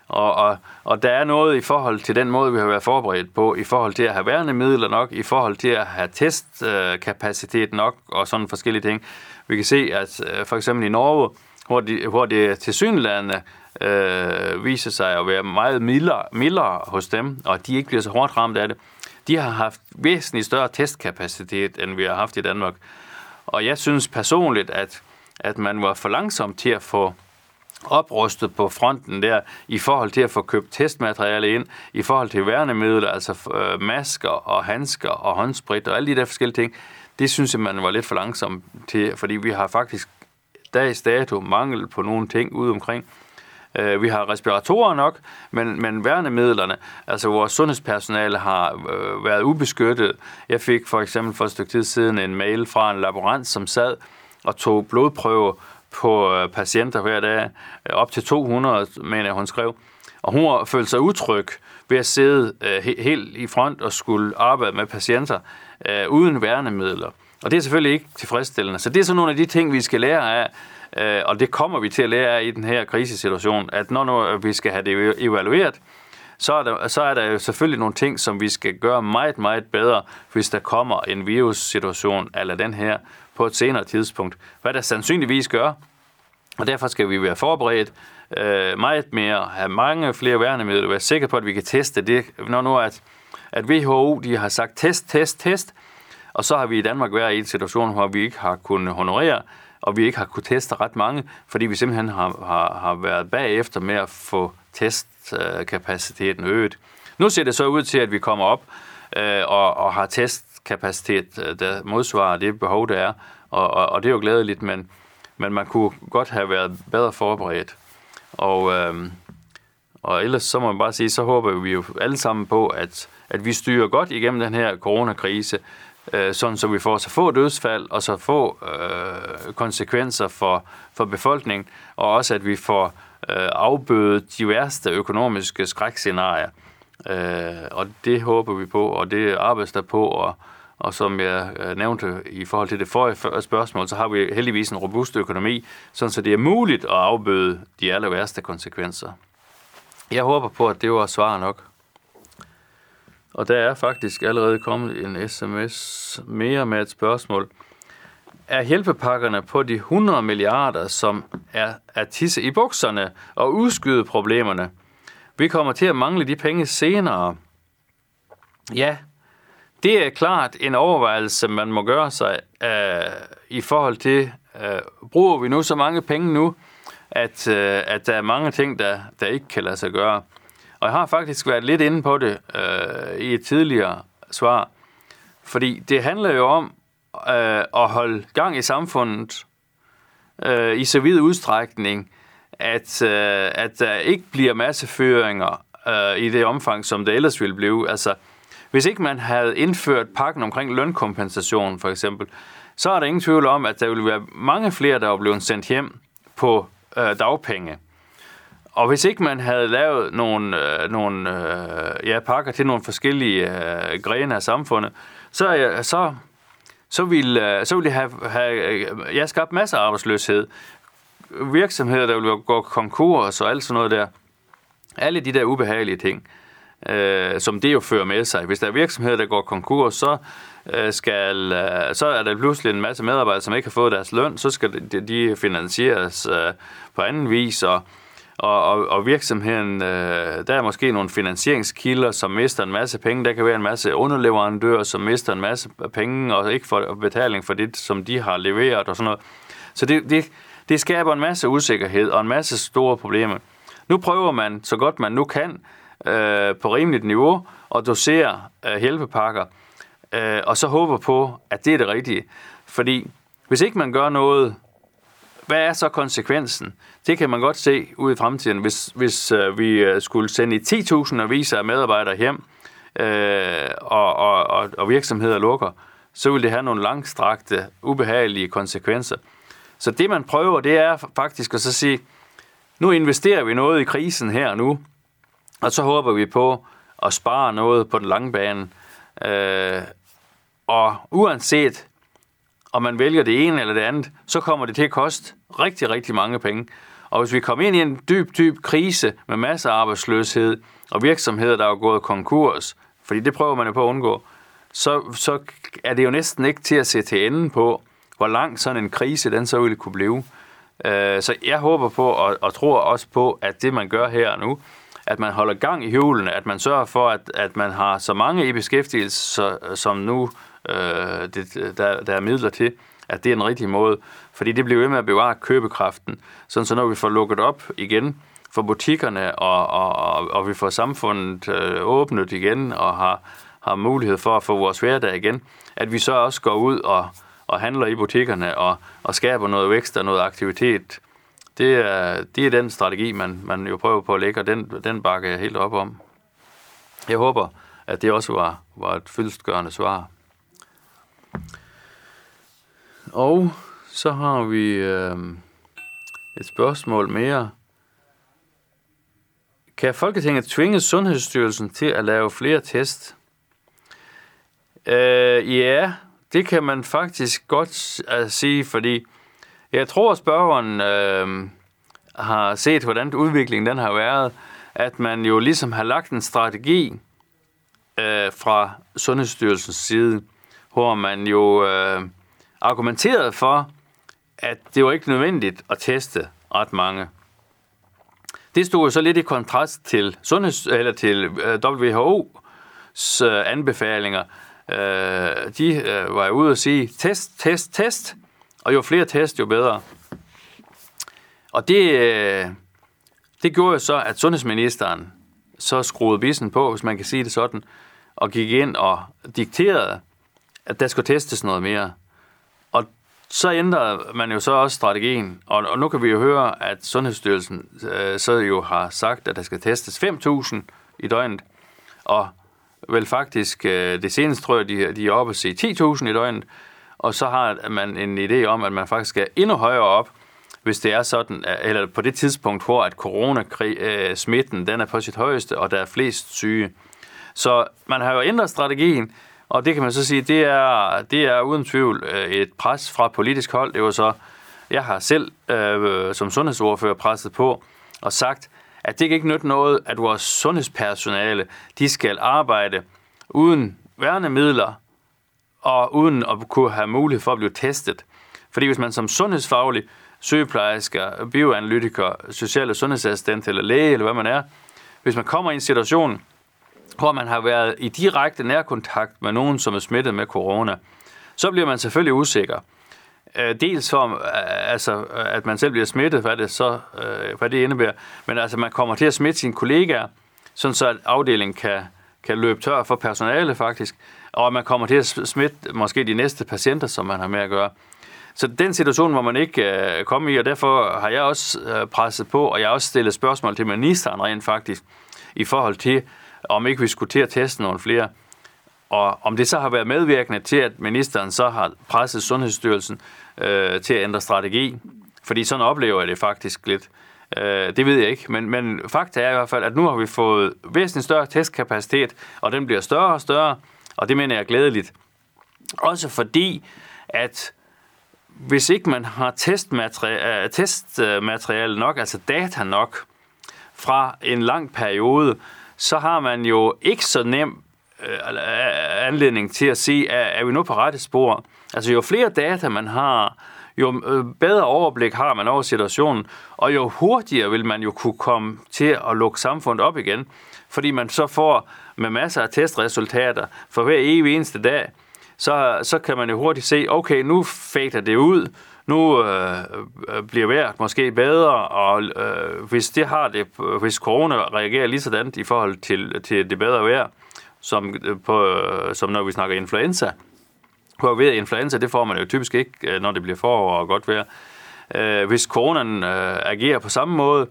Og, og, og der er noget i forhold til den måde, vi har været forberedt på, i forhold til at have værnemidler nok, i forhold til at have testkapacitet nok og sådan forskellige ting. Vi kan se, at øh, for eksempel i Norge, hvor, de, hvor det til synlande øh, viser sig at være meget mildere, mildere hos dem, og de ikke bliver så hårdt ramt af det, de har haft væsentligt større testkapacitet, end vi har haft i Danmark. Og jeg synes personligt, at, at man var for langsom til at få oprustet på fronten der, i forhold til at få købt testmateriale ind, i forhold til værnemidler, altså øh, masker og handsker og håndsprit og alle de der forskellige ting, det synes jeg, man var lidt for langsom til, fordi vi har faktisk dags dato mangel på nogle ting ude omkring. Øh, vi har respiratorer nok, men, men værnemidlerne, altså vores sundhedspersonale har øh, været ubeskyttet. Jeg fik for eksempel for et stykke tid siden en mail fra en laborant, som sad og tog blodprøver på øh, patienter hver dag, øh, op til 200, mener jeg, hun skrev. Og hun følte sig utryg ved at sidde øh, helt i front og skulle arbejde med patienter øh, uden værnemidler. Og det er selvfølgelig ikke tilfredsstillende. Så det er sådan nogle af de ting, vi skal lære af, øh, og det kommer vi til at lære af i den her krisesituation, at når nu øh, vi skal have det evalueret, så er, der, så er der jo selvfølgelig nogle ting, som vi skal gøre meget, meget bedre, hvis der kommer en virussituation eller den her på et senere tidspunkt. Hvad der sandsynligvis gør, og derfor skal vi være forberedt øh, meget mere, have mange flere værnemidler, være sikre på, at vi kan teste det. Når nu at, at WHO de har sagt test, test, test, og så har vi i Danmark været i en situation, hvor vi ikke har kunnet honorere, og vi ikke har kunnet teste ret mange, fordi vi simpelthen har, har, har været bagefter med at få testkapaciteten øget. Nu ser det så ud til, at vi kommer op øh, og, og har test kapacitet, øh, der modsvarer det behov, der er, og, og, og det er jo glædeligt, men, men man kunne godt have været bedre forberedt. Og, øh, og ellers så må man bare sige, så håber vi jo alle sammen på, at, at vi styrer godt igennem den her coronakrise, øh, sådan så vi får så få dødsfald og så få øh, konsekvenser for, for befolkningen, og også at vi får øh, afbødet de værste økonomiske skrækscenarier. Øh, og det håber vi på, og det arbejdes der på, og, og som jeg øh, nævnte i forhold til det forrige spørgsmål, så har vi heldigvis en robust økonomi, sådan så det er muligt at afbøde de aller værste konsekvenser. Jeg håber på, at det var svar nok. Og der er faktisk allerede kommet en sms mere med et spørgsmål. Er hjælpepakkerne på de 100 milliarder, som er at tisse i bukserne og udskyde problemerne? Vi kommer til at mangle de penge senere. Ja, det er klart en overvejelse, man må gøre sig øh, i forhold til, øh, bruger vi nu så mange penge nu, at, øh, at der er mange ting, der, der ikke kan lade sig gøre. Og jeg har faktisk været lidt inde på det øh, i et tidligere svar. Fordi det handler jo om øh, at holde gang i samfundet øh, i så vid udstrækning, at, øh, at der ikke bliver masseføringer øh, i det omfang, som det ellers ville blive. Altså, hvis ikke man havde indført pakken omkring lønkompensation, for eksempel, så er der ingen tvivl om, at der ville være mange flere, der var blevet sendt hjem på øh, dagpenge. Og hvis ikke man havde lavet nogle, øh, nogle øh, ja, pakker til nogle forskellige øh, grene af samfundet, så, øh, så, så ville, øh, så ville det have, have øh, ja, skabt masser af arbejdsløshed. Virksomheder, der ville gå konkurs og alt sådan noget der. Alle de der ubehagelige ting, øh, som det jo fører med sig. Hvis der er virksomheder, der går konkurs, så, øh, skal, øh, så er der pludselig en masse medarbejdere, som ikke har fået deres løn, så skal de, de finansieres øh, på anden vis, og og, og, og virksomheden, øh, der er måske nogle finansieringskilder, som mister en masse penge. Der kan være en masse underleverandører, som mister en masse penge og ikke får betaling for det, som de har leveret og sådan noget. Så det, det, det skaber en masse usikkerhed og en masse store problemer. Nu prøver man, så godt man nu kan, øh, på rimeligt niveau, og doserer øh, hjælpepakker, øh, og så håber på, at det er det rigtige. Fordi hvis ikke man gør noget, hvad er så konsekvensen? Det kan man godt se ud i fremtiden. Hvis, hvis øh, vi øh, skulle sende 10.000 aviser af medarbejdere hjem, øh, og, og, og, og virksomheder lukker, så vil det have nogle langstrakte, ubehagelige konsekvenser. Så det, man prøver, det er faktisk at så sige, nu investerer vi noget i krisen her nu, og så håber vi på at spare noget på den lange bane. Øh, og uanset om man vælger det ene eller det andet, så kommer det til at koste rigtig, rigtig mange penge. Og hvis vi kommer ind i en dyb, dyb krise med masser af arbejdsløshed og virksomheder, der er gået konkurs, fordi det prøver man jo på at undgå, så, så er det jo næsten ikke til at se til enden på, hvor lang sådan en krise den så ville kunne blive. Øh, så jeg håber på og, og tror også på, at det man gør her nu, at man holder gang i hjulene, at man sørger for, at, at man har så mange i beskæftigelse, så, som nu øh, det, der, der er midler til, at det er en rigtige måde. Fordi det bliver ved med at bevare købekraften. Sådan så når vi får lukket op igen for butikkerne, og, og, og, og vi får samfundet øh, åbnet igen, og har, har mulighed for at få vores hverdag igen, at vi så også går ud og, og handler i butikkerne og, og skaber noget vækst og noget aktivitet. Det er, det er den strategi, man, man jo prøver på at lægge, og den, den bakker jeg helt op om. Jeg håber, at det også var, var et fyldstgørende svar. Og så har vi øh, et spørgsmål mere. Kan Folketinget tvinge Sundhedsstyrelsen til at lave flere test? Øh, ja, det kan man faktisk godt uh, sige, fordi jeg tror, at spørgeren øh, har set, hvordan udviklingen den har været, at man jo ligesom har lagt en strategi øh, fra Sundhedsstyrelsens side, hvor man jo øh, argumenterede for, at det var ikke nødvendigt at teste ret mange. Det stod jo så lidt i kontrast til, sundheds, eller til øh, WHO's øh, anbefalinger. Øh, de øh, var ude og sige, test, test, test, og jo flere test, jo bedre. Og det, øh, det gjorde jo så, at sundhedsministeren så skruede bissen på, hvis man kan sige det sådan, og gik ind og dikterede, at der skulle testes noget mere. Og så ændrede man jo så også strategien, og, og nu kan vi jo høre, at Sundhedsstyrelsen øh, så jo har sagt, at der skal testes 5.000 i døgnet, og vel faktisk øh, det seneste tror jeg, de, de er oppe at se 10.000 i døgnet, og så har man en idé om, at man faktisk skal endnu højere op, hvis det er sådan, eller på det tidspunkt, hvor at coronasmitten øh, den er på sit højeste, og der er flest syge. Så man har jo ændret strategien, og det kan man så sige, det er, det er uden tvivl øh, et pres fra politisk hold. Det var så, jeg har selv øh, som sundhedsordfører presset på og sagt, at det kan ikke nytte noget, at vores sundhedspersonale, de skal arbejde uden værnemidler og uden at kunne have mulighed for at blive testet. Fordi hvis man som sundhedsfaglig sygeplejersker, bioanalytiker, sociale sundhedsassistent eller læge, eller hvad man er, hvis man kommer i en situation, hvor man har været i direkte nærkontakt med nogen, som er smittet med corona, så bliver man selvfølgelig usikker. Øh, dels for, øh, altså, øh, at man selv bliver smittet, hvad det så hvad det indebærer, men altså, man kommer til at smitte sine kollegaer, sådan så at afdelingen kan, kan løbe tør for personale faktisk, og man kommer til at smitte måske de næste patienter, som man har med at gøre. Så den situation må man ikke øh, komme i, og derfor har jeg også øh, presset på, og jeg har også stillet spørgsmål til ministeren rent faktisk, i forhold til, om ikke vi skulle til at teste nogle flere. Og om det så har været medvirkende til, at ministeren så har presset Sundhedsstyrelsen øh, til at ændre strategi, fordi sådan oplever jeg det faktisk lidt. Øh, det ved jeg ikke, men, men fakta er i hvert fald, at nu har vi fået væsentligt større testkapacitet, og den bliver større og større, og det mener jeg er glædeligt. Også fordi, at hvis ikke man har testmateriale, øh, testmateriale nok, altså data nok, fra en lang periode, så har man jo ikke så nem øh, anledning til at sige, er, er vi nu på rette spor? Altså jo flere data man har, jo øh, bedre overblik har man over situationen, og jo hurtigere vil man jo kunne komme til at lukke samfundet op igen, fordi man så får med masser af testresultater for hver evig eneste dag, så, så kan man jo hurtigt se, okay, nu fader det ud, nu øh, øh bliver vejret måske bedre, og øh, hvis det har det, hvis corona reagerer lige sådan i forhold til, til det bedre vejr, som, øh, på, som når vi snakker influenza, hvor influenza, det får man jo typisk ikke, øh, når det bliver forår og godt vejr. Øh, hvis coronaen øh, agerer på samme måde,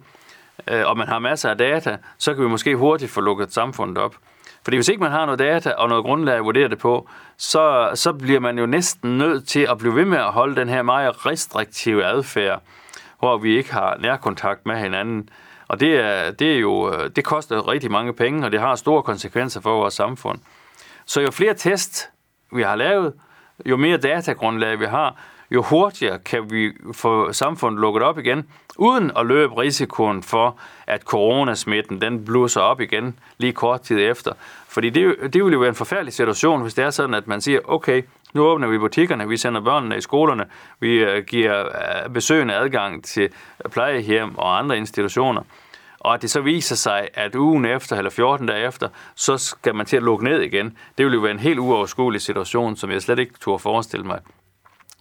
øh, og man har masser af data, så kan vi måske hurtigt få lukket samfundet op. Fordi hvis ikke man har noget data og noget grundlag at vurdere det på, så, så bliver man jo næsten nødt til at blive ved med at holde den her meget restriktive adfærd, hvor vi ikke har nærkontakt med hinanden. Og det, er, det, er jo, øh, det koster rigtig mange penge, og det har store konsekvenser for vores samfund. Så jo flere test vi har lavet, jo mere datagrundlag vi har, jo hurtigere kan vi få samfundet lukket op igen, uden at løbe risikoen for, at coronasmitten den blusser op igen lige kort tid efter. Fordi det, det ville jo være en forfærdelig situation, hvis det er sådan, at man siger, okay, nu åbner vi butikkerne, vi sender børnene i skolerne, vi øh, giver øh, besøgende adgang til plejehjem og andre institutioner. Og at det så viser sig, at ugen efter eller 14 dage efter, så skal man til at lukke ned igen. Det vil jo være en helt uoverskuelig situation, som jeg slet ikke turde forestille mig.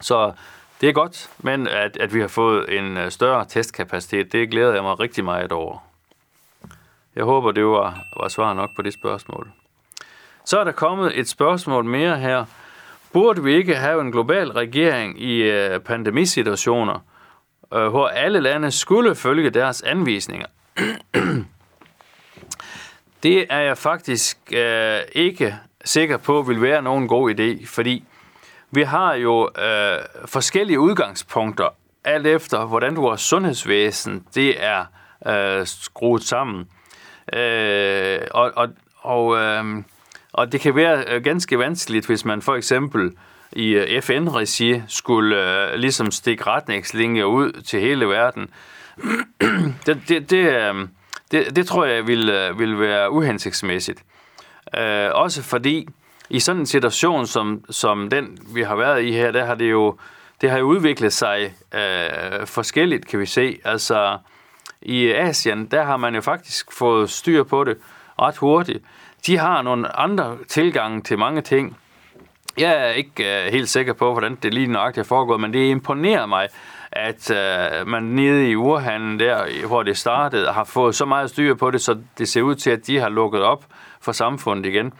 Så det er godt, men at, at vi har fået en øh, større testkapacitet, det glæder jeg mig rigtig meget over. Jeg håber, det var, var svar nok på det spørgsmål. Så er der kommet et spørgsmål mere her. Burde vi ikke have en global regering i øh, pandemisituationer, øh, hvor alle lande skulle følge deres anvisninger? det er jeg faktisk øh, ikke sikker på vil være nogen god idé, fordi vi har jo øh, forskellige udgangspunkter, alt efter hvordan vores sundhedsvæsen det er øh, skruet sammen. Øh, og, og, og, øh, og det kan være øh, ganske vanskeligt, hvis man for eksempel i øh, FN-regi skulle øh, ligesom stikke retningslinjer ud til hele verden. det, det, det, øhm, det, det tror jeg vil, øh, vil være uhensigtsmæssigt. Øh, også fordi i sådan en situation som, som den, vi har været i her, der har det jo det har jo udviklet sig øh, forskelligt, kan vi se. Altså, i Asien, der har man jo faktisk fået styr på det ret hurtigt. De har nogle andre tilgange til mange ting. Jeg er ikke øh, helt sikker på, hvordan det lige nøjagtigt er foregået, men det imponerer mig, at øh, man nede i urhanden der hvor det startede, har fået så meget styr på det, så det ser ud til, at de har lukket op for samfundet igen.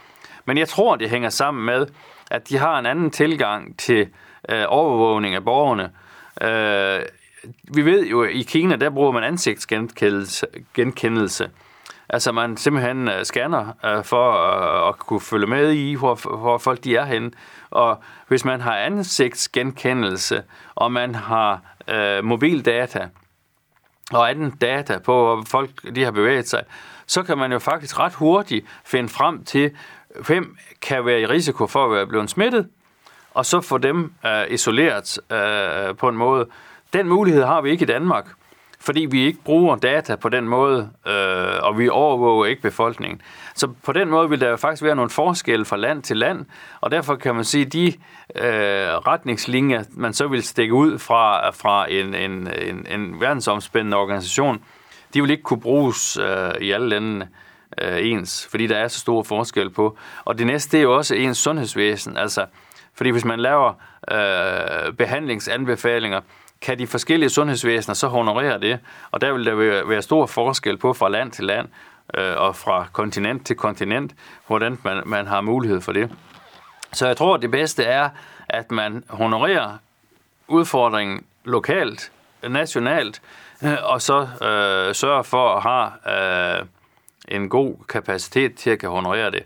Men jeg tror, det hænger sammen med, at de har en anden tilgang til øh, overvågning af borgerne. Øh, vi ved jo, at i Kina, der bruger man ansigtsgenkendelse. Genkendelse. Altså man simpelthen øh, scanner øh, for øh, at kunne følge med i, hvor, hvor folk de er henne. Og hvis man har ansigtsgenkendelse, og man har øh, mobildata, og anden data på, hvor folk de har bevæget sig, så kan man jo faktisk ret hurtigt finde frem til, hvem kan være i risiko for at være blevet smittet, og så få dem øh, isoleret øh, på en måde. Den mulighed har vi ikke i Danmark, fordi vi ikke bruger data på den måde, øh, og vi overvåger ikke befolkningen. Så på den måde vil der faktisk være nogle forskelle fra land til land, og derfor kan man sige, at de øh, retningslinjer, man så vil stikke ud fra, fra en, en, en, en verdensomspændende organisation, de vil ikke kunne bruges øh, i alle landene øh, ens, fordi der er så store forskel på. Og det næste det er jo også ens sundhedsvæsen, altså fordi hvis man laver øh, behandlingsanbefalinger, kan de forskellige sundhedsvæsener så honorere det, og der vil der være stor forskel på fra land til land øh, og fra kontinent til kontinent, hvordan man, man har mulighed for det. Så jeg tror, at det bedste er, at man honorerer udfordringen lokalt, nationalt, øh, og så øh, sørger for at have øh, en god kapacitet til at kan honorere det.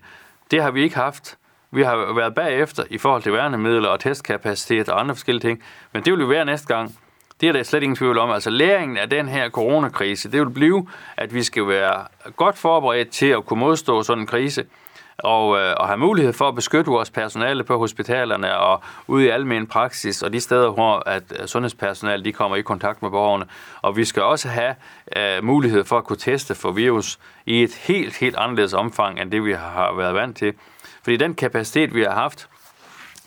Det har vi ikke haft. Vi har været bagefter i forhold til værnemidler og testkapacitet og andre forskellige ting, men det vil vi være næste gang. Det er der slet ingen tvivl om. Altså læringen af den her coronakrise, det vil blive, at vi skal være godt forberedt til at kunne modstå sådan en krise, og, øh, og have mulighed for at beskytte vores personale på hospitalerne og ude i almen praksis, og de steder, hvor at øh, sundhedspersonale de kommer i kontakt med borgerne. Og vi skal også have øh, mulighed for at kunne teste for virus i et helt, helt anderledes omfang, end det vi har været vant til. Fordi den kapacitet, vi har haft,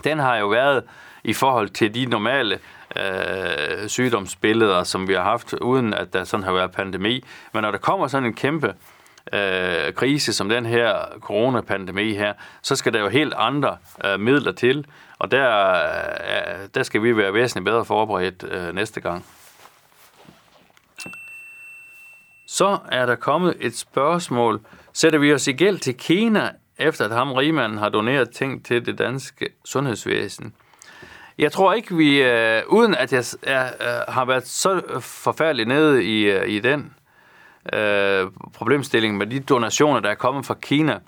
den har jo været i forhold til de normale øh, sygdomsbilleder, som vi har haft, uden at der sådan har været pandemi. Men når der kommer sådan en kæmpe øh, krise som den her coronapandemi her, så skal der jo helt andre øh, midler til, og der, øh, der skal vi være væsentligt bedre forberedt øh, næste gang. Så er der kommet et spørgsmål. Sætter vi os i gæld til Kina, efter at ham rigmanden har doneret ting til det danske sundhedsvæsen? Jeg tror ikke, vi, øh, uden at jeg er, øh, har været så forfærdeligt nede i, øh, i den øh, problemstilling med de donationer, der er kommet fra Kina,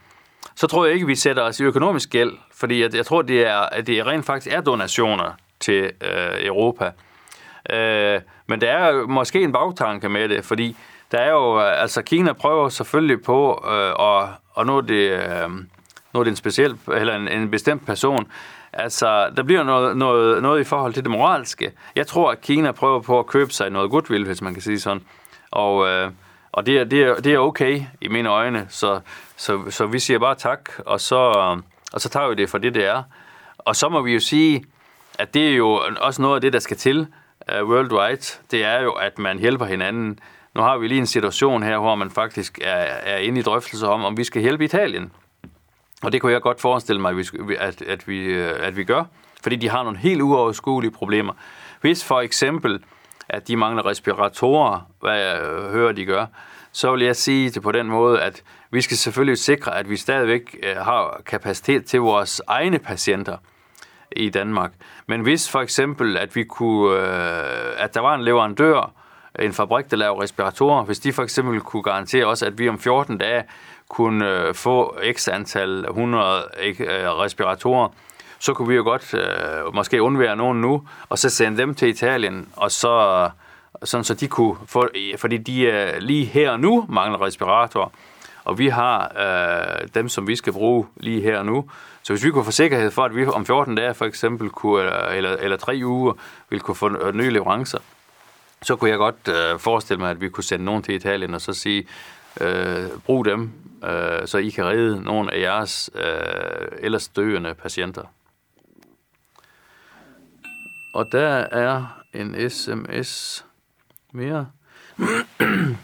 så tror jeg ikke, vi sætter os i økonomisk gæld, fordi jeg, jeg tror, det er, at det rent faktisk er donationer til øh, Europa. Øh, men der er måske en bagtanke med det, fordi der er jo, øh, altså Kina prøver selvfølgelig på øh, at, og nu er det, øh, nu er det en speciel, eller en, en bestemt person, Altså, der bliver noget, noget, noget i forhold til det moralske. Jeg tror, at Kina prøver på at købe sig noget goodwill, hvis man kan sige sådan. Og, øh, og det, er, det, er, det er okay i mine øjne, så, så, så vi siger bare tak, og så, og så tager vi det for det, det er. Og så må vi jo sige, at det er jo også noget af det, der skal til uh, worldwide. Det er jo, at man hjælper hinanden. Nu har vi lige en situation her, hvor man faktisk er, er inde i drøftelser om, om vi skal hjælpe Italien. Og det kunne jeg godt forestille mig, at, at, vi, øh, at vi gør, fordi de har nogle helt uoverskuelige problemer. Hvis for eksempel, at de mangler respiratorer, hvad jeg hører, de gør, så vil jeg sige det på den måde, at vi skal selvfølgelig sikre, at vi stadigvæk øh, har kapacitet til vores egne patienter i Danmark. Men hvis for eksempel, at vi kunne, at der var en leverandør, en fabrik, der laver respiratorer, hvis de for eksempel kunne garantere os, at vi om 14 dage kunne øh, få x antal 100 øh, respiratorer, så kunne vi jo godt øh, måske undvære nogen nu, og så sende dem til Italien, og så sådan så de kunne få, øh, fordi de øh, lige her og nu mangler respiratorer, og vi har øh, dem, som vi skal bruge lige her og nu. Så hvis vi kunne få sikkerhed for, at vi om 14 dage for eksempel, kunne, øh, eller, eller tre uger, ville kunne få nye leverancer, så kunne jeg godt øh, forestille mig, at vi kunne sende nogen til Italien og så sige, øh, brug dem, øh, så I kan redde nogle af jeres øh, ellers døende patienter. Og der er en sms mere.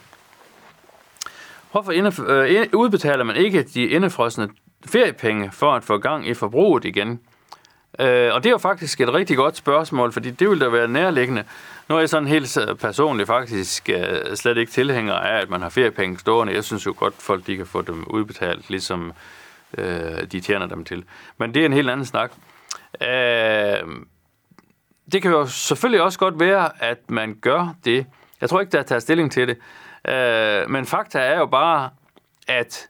Hvorfor øh, udbetaler man ikke de indefrosne feriepenge for at få gang i forbruget igen? Øh, og det er jo faktisk et rigtig godt spørgsmål, fordi det vil da være nærliggende. Nu er jeg sådan helt øh, personligt faktisk øh, slet ikke tilhænger af, at man har feriepenge stående. Jeg synes jo godt, folk de kan få dem udbetalt, ligesom øh, de tjener dem til. Men det er en helt anden snak. Øh, det kan jo selvfølgelig også godt være, at man gør det. Jeg tror ikke, der er taget stilling til det. Øh, men fakta er jo bare, at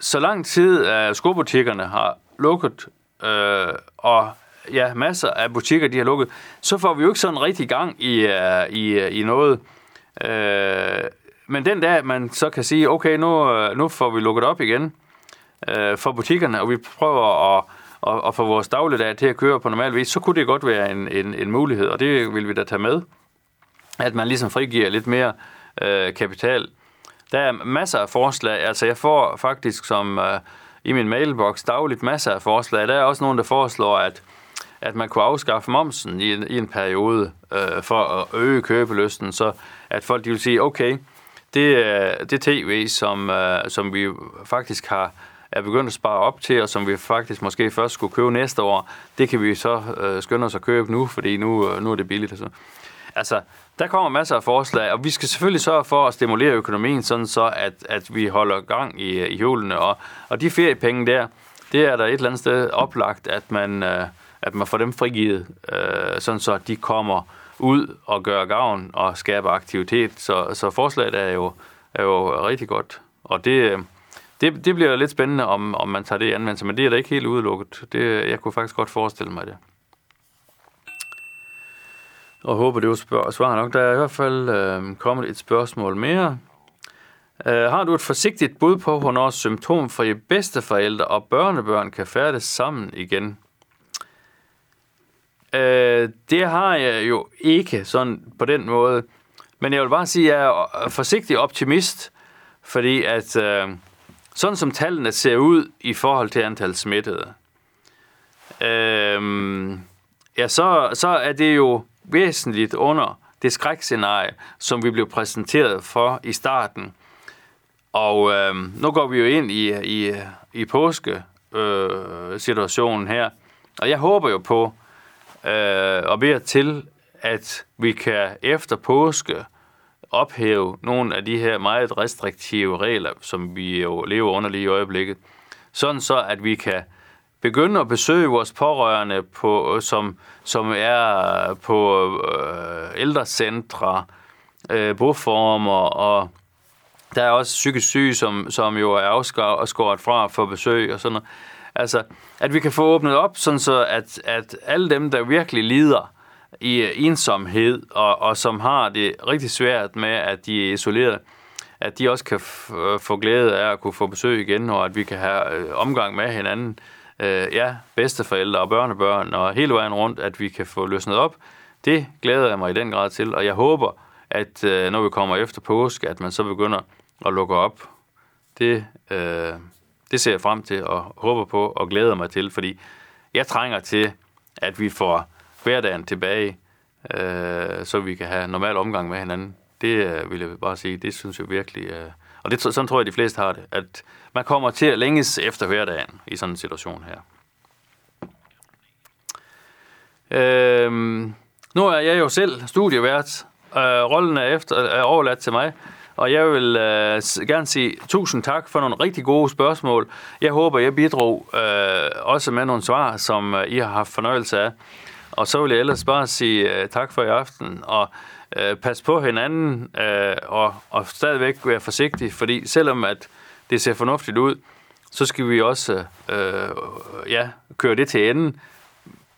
så lang tid, at skobutikkerne har lukket, øh, og ja, masser af butikker, de har lukket, så får vi jo ikke sådan rigtig gang i, uh, i, øh, i noget. Uh, men den dag, man så kan sige, okay, nu, nu får vi lukket op igen uh, for butikkerne, og vi prøver at, at, at få vores dagligdag til at køre på normal vis, så kunne det godt være en, en, en mulighed, og det vil vi da tage med, at man ligesom frigiver lidt mere uh, kapital. Der er masser af forslag, altså jeg får faktisk som... Uh, i min mailbox dagligt masser af forslag. Der er også nogen, der foreslår, at at man kunne afskaffe momsen i en, i en periode øh, for at øge købelysten, så at folk de vil sige, okay, det, det tv, som, øh, som vi faktisk har er begyndt at spare op til, og som vi faktisk måske først skulle købe næste år, det kan vi så øh, skynde os at købe nu, fordi nu, øh, nu er det billigt. Og så. Altså, der kommer masser af forslag, og vi skal selvfølgelig sørge for at stimulere økonomien, sådan så at, at vi holder gang i, i hjulene. Og, og de feriepenge der, det er der et eller andet sted oplagt, at man, øh, at man får dem frigivet, øh, sådan så de kommer ud og gør gavn og skaber aktivitet. Så, så forslaget er jo, er jo rigtig godt. Og det, øh, det, det bliver lidt spændende, om, om man tager det i anvendelse, men det er da ikke helt udelukket. Det, jeg kunne faktisk godt forestille mig det. Og håber, det var svar nok. Der er i hvert fald øh, kommet et spørgsmål mere. Øh, har du et forsigtigt bud på, hvornår symptomfrie bedsteforældre og børnebørn kan færdes sammen igen? Øh, det har jeg jo ikke sådan på den måde. Men jeg vil bare sige, at jeg er forsigtig optimist, fordi at øh, sådan som tallene ser ud i forhold til antal smittede, øh, ja, så, så er det jo væsentligt under det skrækscenarie, som vi blev præsenteret for i starten. Og øh, nu går vi jo ind i, i, i påske-situationen øh, her, og jeg håber jo på, øh, og beder til, at vi kan efter påske ophæve nogle af de her meget restriktive regler, som vi jo lever under lige i øjeblikket, sådan så, at vi kan begynde at besøge vores pårørende, på, som, som er på øh, ældrecentre, øh, boformer, og der er også psykisk syge, som, som jo er afskåret fra for besøg og sådan noget. Altså, at vi kan få åbnet op, sådan så at, at alle dem, der virkelig lider i øh, ensomhed, og, og som har det rigtig svært med, at de er isoleret, at de også kan øh, få glæde af at kunne få besøg igen, og at vi kan have øh, omgang med hinanden, øh, ja, bedsteforældre og børnebørn, og hele vejen rundt, at vi kan få løsnet op. Det glæder jeg mig i den grad til, og jeg håber, at øh, når vi kommer efter påske, at man så begynder at lukke op. Det, øh, det ser jeg frem til og håber på og glæder mig til, fordi jeg trænger til, at vi får hverdagen tilbage, øh, så vi kan have normal omgang med hinanden. Det øh, vil jeg bare sige, det synes jeg virkelig... Øh, og det, sådan tror jeg, de fleste har det, at man kommer til at længes efter hverdagen i sådan en situation her. Øh, nu er jeg jo selv studievært. Øh, rollen er, efter, er overladt til mig. Og jeg vil øh, gerne sige tusind tak for nogle rigtig gode spørgsmål. Jeg håber, jeg bidrog øh, også med nogle svar, som øh, I har haft fornøjelse af. Og så vil jeg ellers bare sige øh, tak for i aften, og øh, pas på hinanden, øh, og, og stadigvæk være forsigtig, fordi selvom at det ser fornuftigt ud, så skal vi også øh, ja, køre det til enden,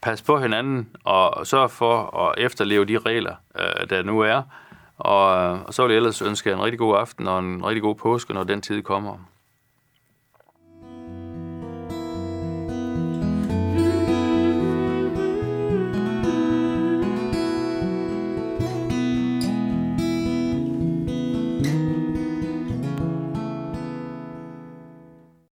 pas på hinanden, og sørge for at efterleve de regler, øh, der nu er, og, og så vil jeg ellers ønske en rigtig god aften og en rigtig god påske, når den tid kommer.